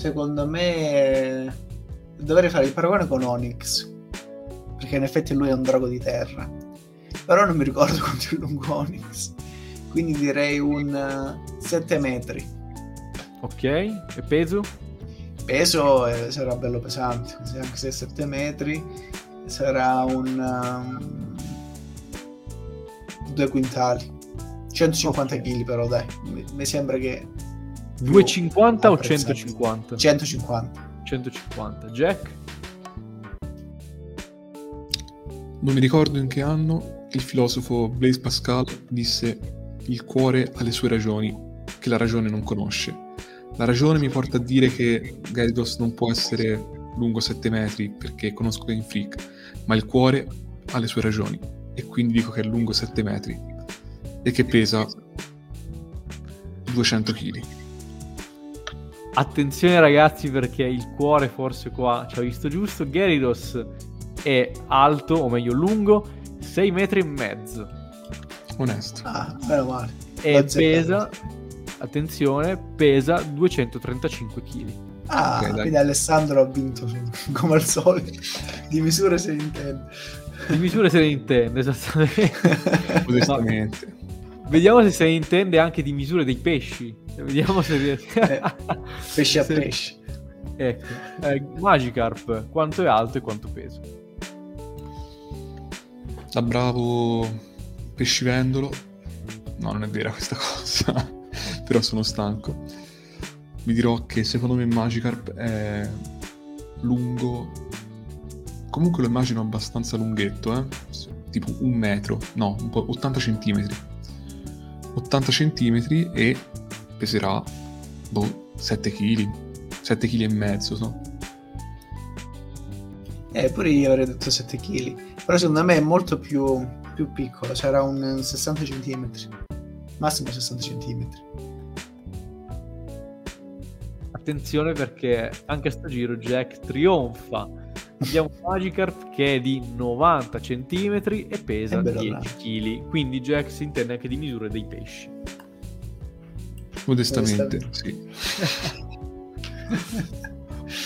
secondo me dovrei fare il paragone con Onyx perché in effetti lui è un drago di terra però non mi ricordo quanto è lungo Onyx quindi direi un 7 metri ok e peso? peso eh, sarà bello pesante anche se 7 metri sarà un um, due quintali 150 kg okay. però dai mi, mi sembra che 250 o 150? 150. 150. Jack? Non mi ricordo in che anno il filosofo Blaise Pascal disse il cuore ha le sue ragioni che la ragione non conosce. La ragione mi porta a dire che Gyarados non può essere lungo 7 metri perché conosco Game Freak, ma il cuore ha le sue ragioni e quindi dico che è lungo 7 metri e che pesa 200 kg. Attenzione ragazzi perché il cuore forse qua ci ha visto giusto. Gyarados è alto, o meglio lungo, 6 metri e mezzo. Onesto. Ah, meno male. E pesa, attenzione, pesa 235 kg. Ah, okay, quindi Alessandro ha vinto come al solito. Di misure se ne intende. Di misure se ne intende, esattamente. Modestamente. Vediamo se se ne intende anche di misure dei pesci. Vediamo se riesce. Eh, pesce a Se- pesce. Ecco, eh, Magikarp, quanto è alto e quanto pesa? Da bravo pescivendolo. No, non è vera questa cosa. Però sono stanco. Vi dirò che secondo me Magikarp è lungo. Comunque lo immagino abbastanza lunghetto, eh? Tipo un metro. No, un po' 80 centimetri. 80 centimetri e peserà boh, 7 kg. 7 kg e mezzo, no? Eh, pure io avrei detto 7 kg. Però secondo me è molto più, più piccolo, sarà un 60 cm. Massimo 60 cm. Attenzione perché anche a sto giro Jack trionfa. Abbiamo un Magikarp che è di 90 cm e pesa È bello 10 là. kg. Quindi Jack si intende anche di misure dei pesci. Modestamente, sì.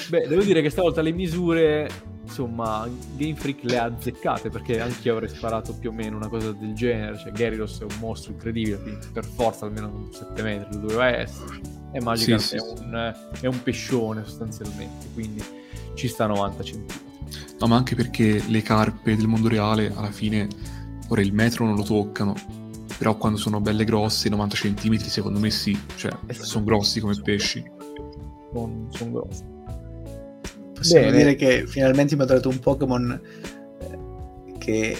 Beh, devo dire che stavolta le misure, insomma, Game Freak le ha azzeccate perché anche io avrei sparato più o meno una cosa del genere. Cioè, Gyarados è un mostro incredibile, quindi per forza almeno 7 metri lo doveva essere. E Magikarp Sì, sì, è, sì. Un, è un pescione sostanzialmente, quindi ci sta a 90 cm. No, ma anche perché le carpe del mondo reale alla fine, ora il metro non lo toccano, però quando sono belle grosse, 90 cm, secondo me sì, cioè sono grossi come pesci. Sono son grossi. Possiamo Bene. dire che finalmente mi ha trovato un Pokémon eh, che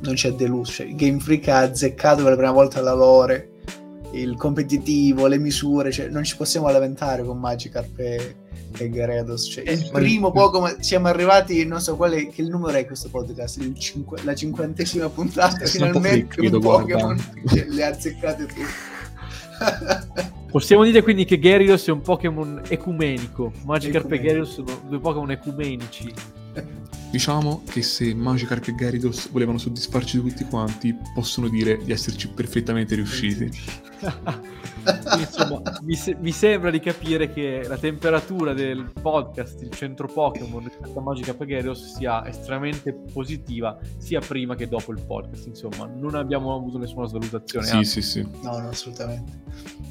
non ci ha deluso. Cioè, Game Freak ha azzeccato per la prima volta la lore, il competitivo, le misure. Cioè, non ci possiamo lamentare con Magikarp e, e Gyarados. Cioè, il ma- primo Pokémon, siamo arrivati, non so quale, che il numero è questo podcast, il cinque- la cinquantesima puntata. Sono un po' finalmente un Pokémon le ha azzeccate tutte. Possiamo dire quindi che Gyarados è un Pokémon ecumenico. Magikarp e. Gyarados sono due Pokémon ecumenici. Diciamo che se Magikarp e Gyarados volevano soddisfarci tutti quanti, possono dire di esserci perfettamente riusciti. Insomma, mi, se- mi sembra di capire che la temperatura del podcast, il centro Pokémon rispetto a Magikarp e Gyarados sia estremamente positiva sia prima che dopo il podcast. Insomma, non abbiamo avuto nessuna svalutazione. Sì, anzi, sì, sì. No, no, assolutamente.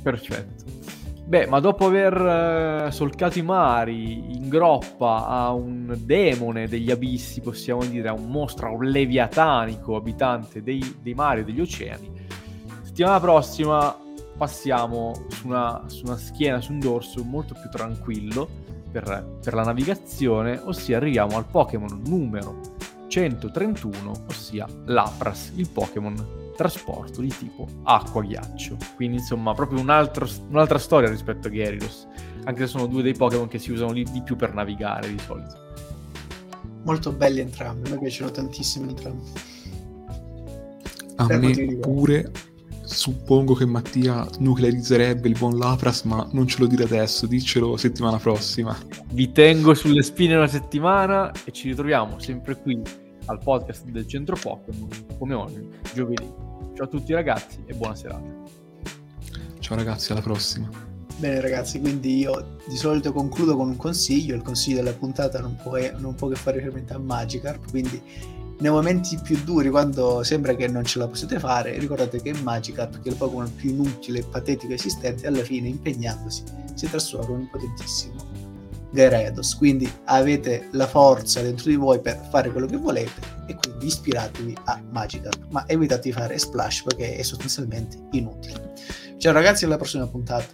Perfetto. Beh, ma dopo aver eh, solcato i mari in groppa a un demone degli abissi, possiamo dire, a un mostro, a un leviatanico abitante dei, dei mari e degli oceani, settimana prossima passiamo su una, su una schiena, su un dorso molto più tranquillo per, per la navigazione, ossia arriviamo al Pokémon numero 131, ossia Lapras, il Pokémon trasporto di tipo acqua-ghiaccio. Quindi insomma proprio un altro- un'altra storia rispetto a Gyarados, anche se sono due dei Pokémon che si usano lì di più per navigare di solito. Molto belli entrambi, a me piacciono tantissimo entrambi. A Per me pure suppongo che Mattia nuclearizzerebbe il buon Lapras, ma non ce lo dire adesso, diccelo settimana prossima. Vi tengo sulle spine una settimana e ci ritroviamo sempre qui al podcast del Centro Pokémon come ogni giovedì. Ciao a tutti ragazzi e buona serata. Ciao ragazzi, alla prossima. Bene ragazzi, quindi io di solito concludo con un consiglio, il consiglio della puntata non può, non può che fare riferimento a Magikarp, quindi nei momenti più duri, quando sembra che non ce la possiate fare, ricordate che Magikarp, che è il Pokémon più inutile e patetico esistente, alla fine impegnandosi si trasforma in un potentissimo Gyarados, quindi avete la forza dentro di voi per fare quello che volete e quindi ispiratevi a Magikarp, ma evitate di fare Splash perché è sostanzialmente inutile. Ciao ragazzi, alla prossima puntata.